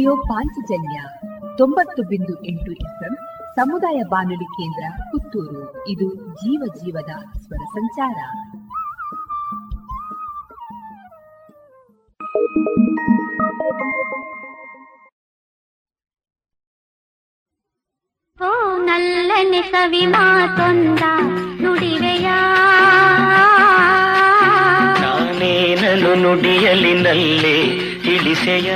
ರೇಡಿಯೋ ಪಾಂಚಜನ್ಯ ತೊಂಬತ್ತು ಬಿಂದು ಎಂಟು ಎಫ್ಎಂ ಸಮುದಾಯ ಬಾನುಲಿ ಕೇಂದ್ರ ಪುತ್ತೂರು. ಇದು ಜೀವ ಜೀವದ ಸ್ವರ ಸಂಚಾರ. ಓ ನಲ್ಲನೆ ಸವಿ ಮಾತೊಂದ ನುಡಿವೆಯ. ನಾನೇನನು ನುಡಿಯಲಿ ನಲ್ಲೆ ತಿಳಿಸೆಯ.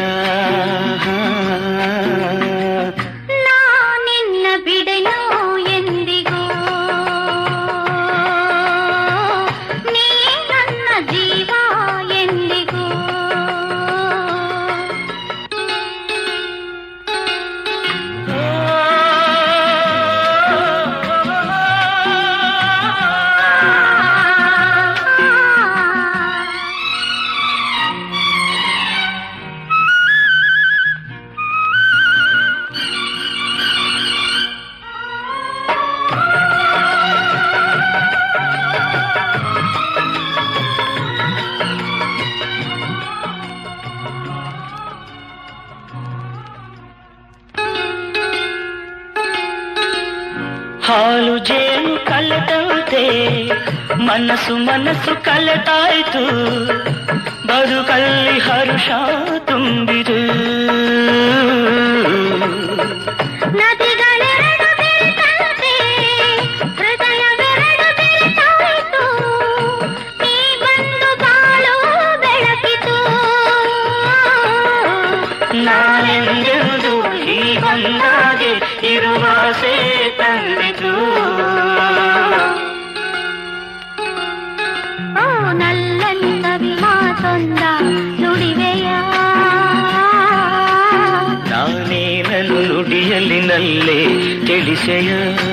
ಮನಸ್ಸು ಮನಸ್ಸು ಕಲೆತಾಯ್ತು ಬದುಕಲ್ಲಿ ಹರುಷ ತುಂಬಿದು. ನದಿಗಳೆರಡು ಈ ಹೃದಯವೆರಡು ಬೆರೆತಾಯಿತು ನೀ ಬಂದು ತಿಳಿಸೆಯ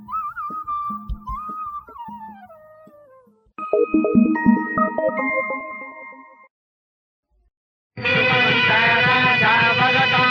ಹಲಿಸಿತು ಒಲವಿನ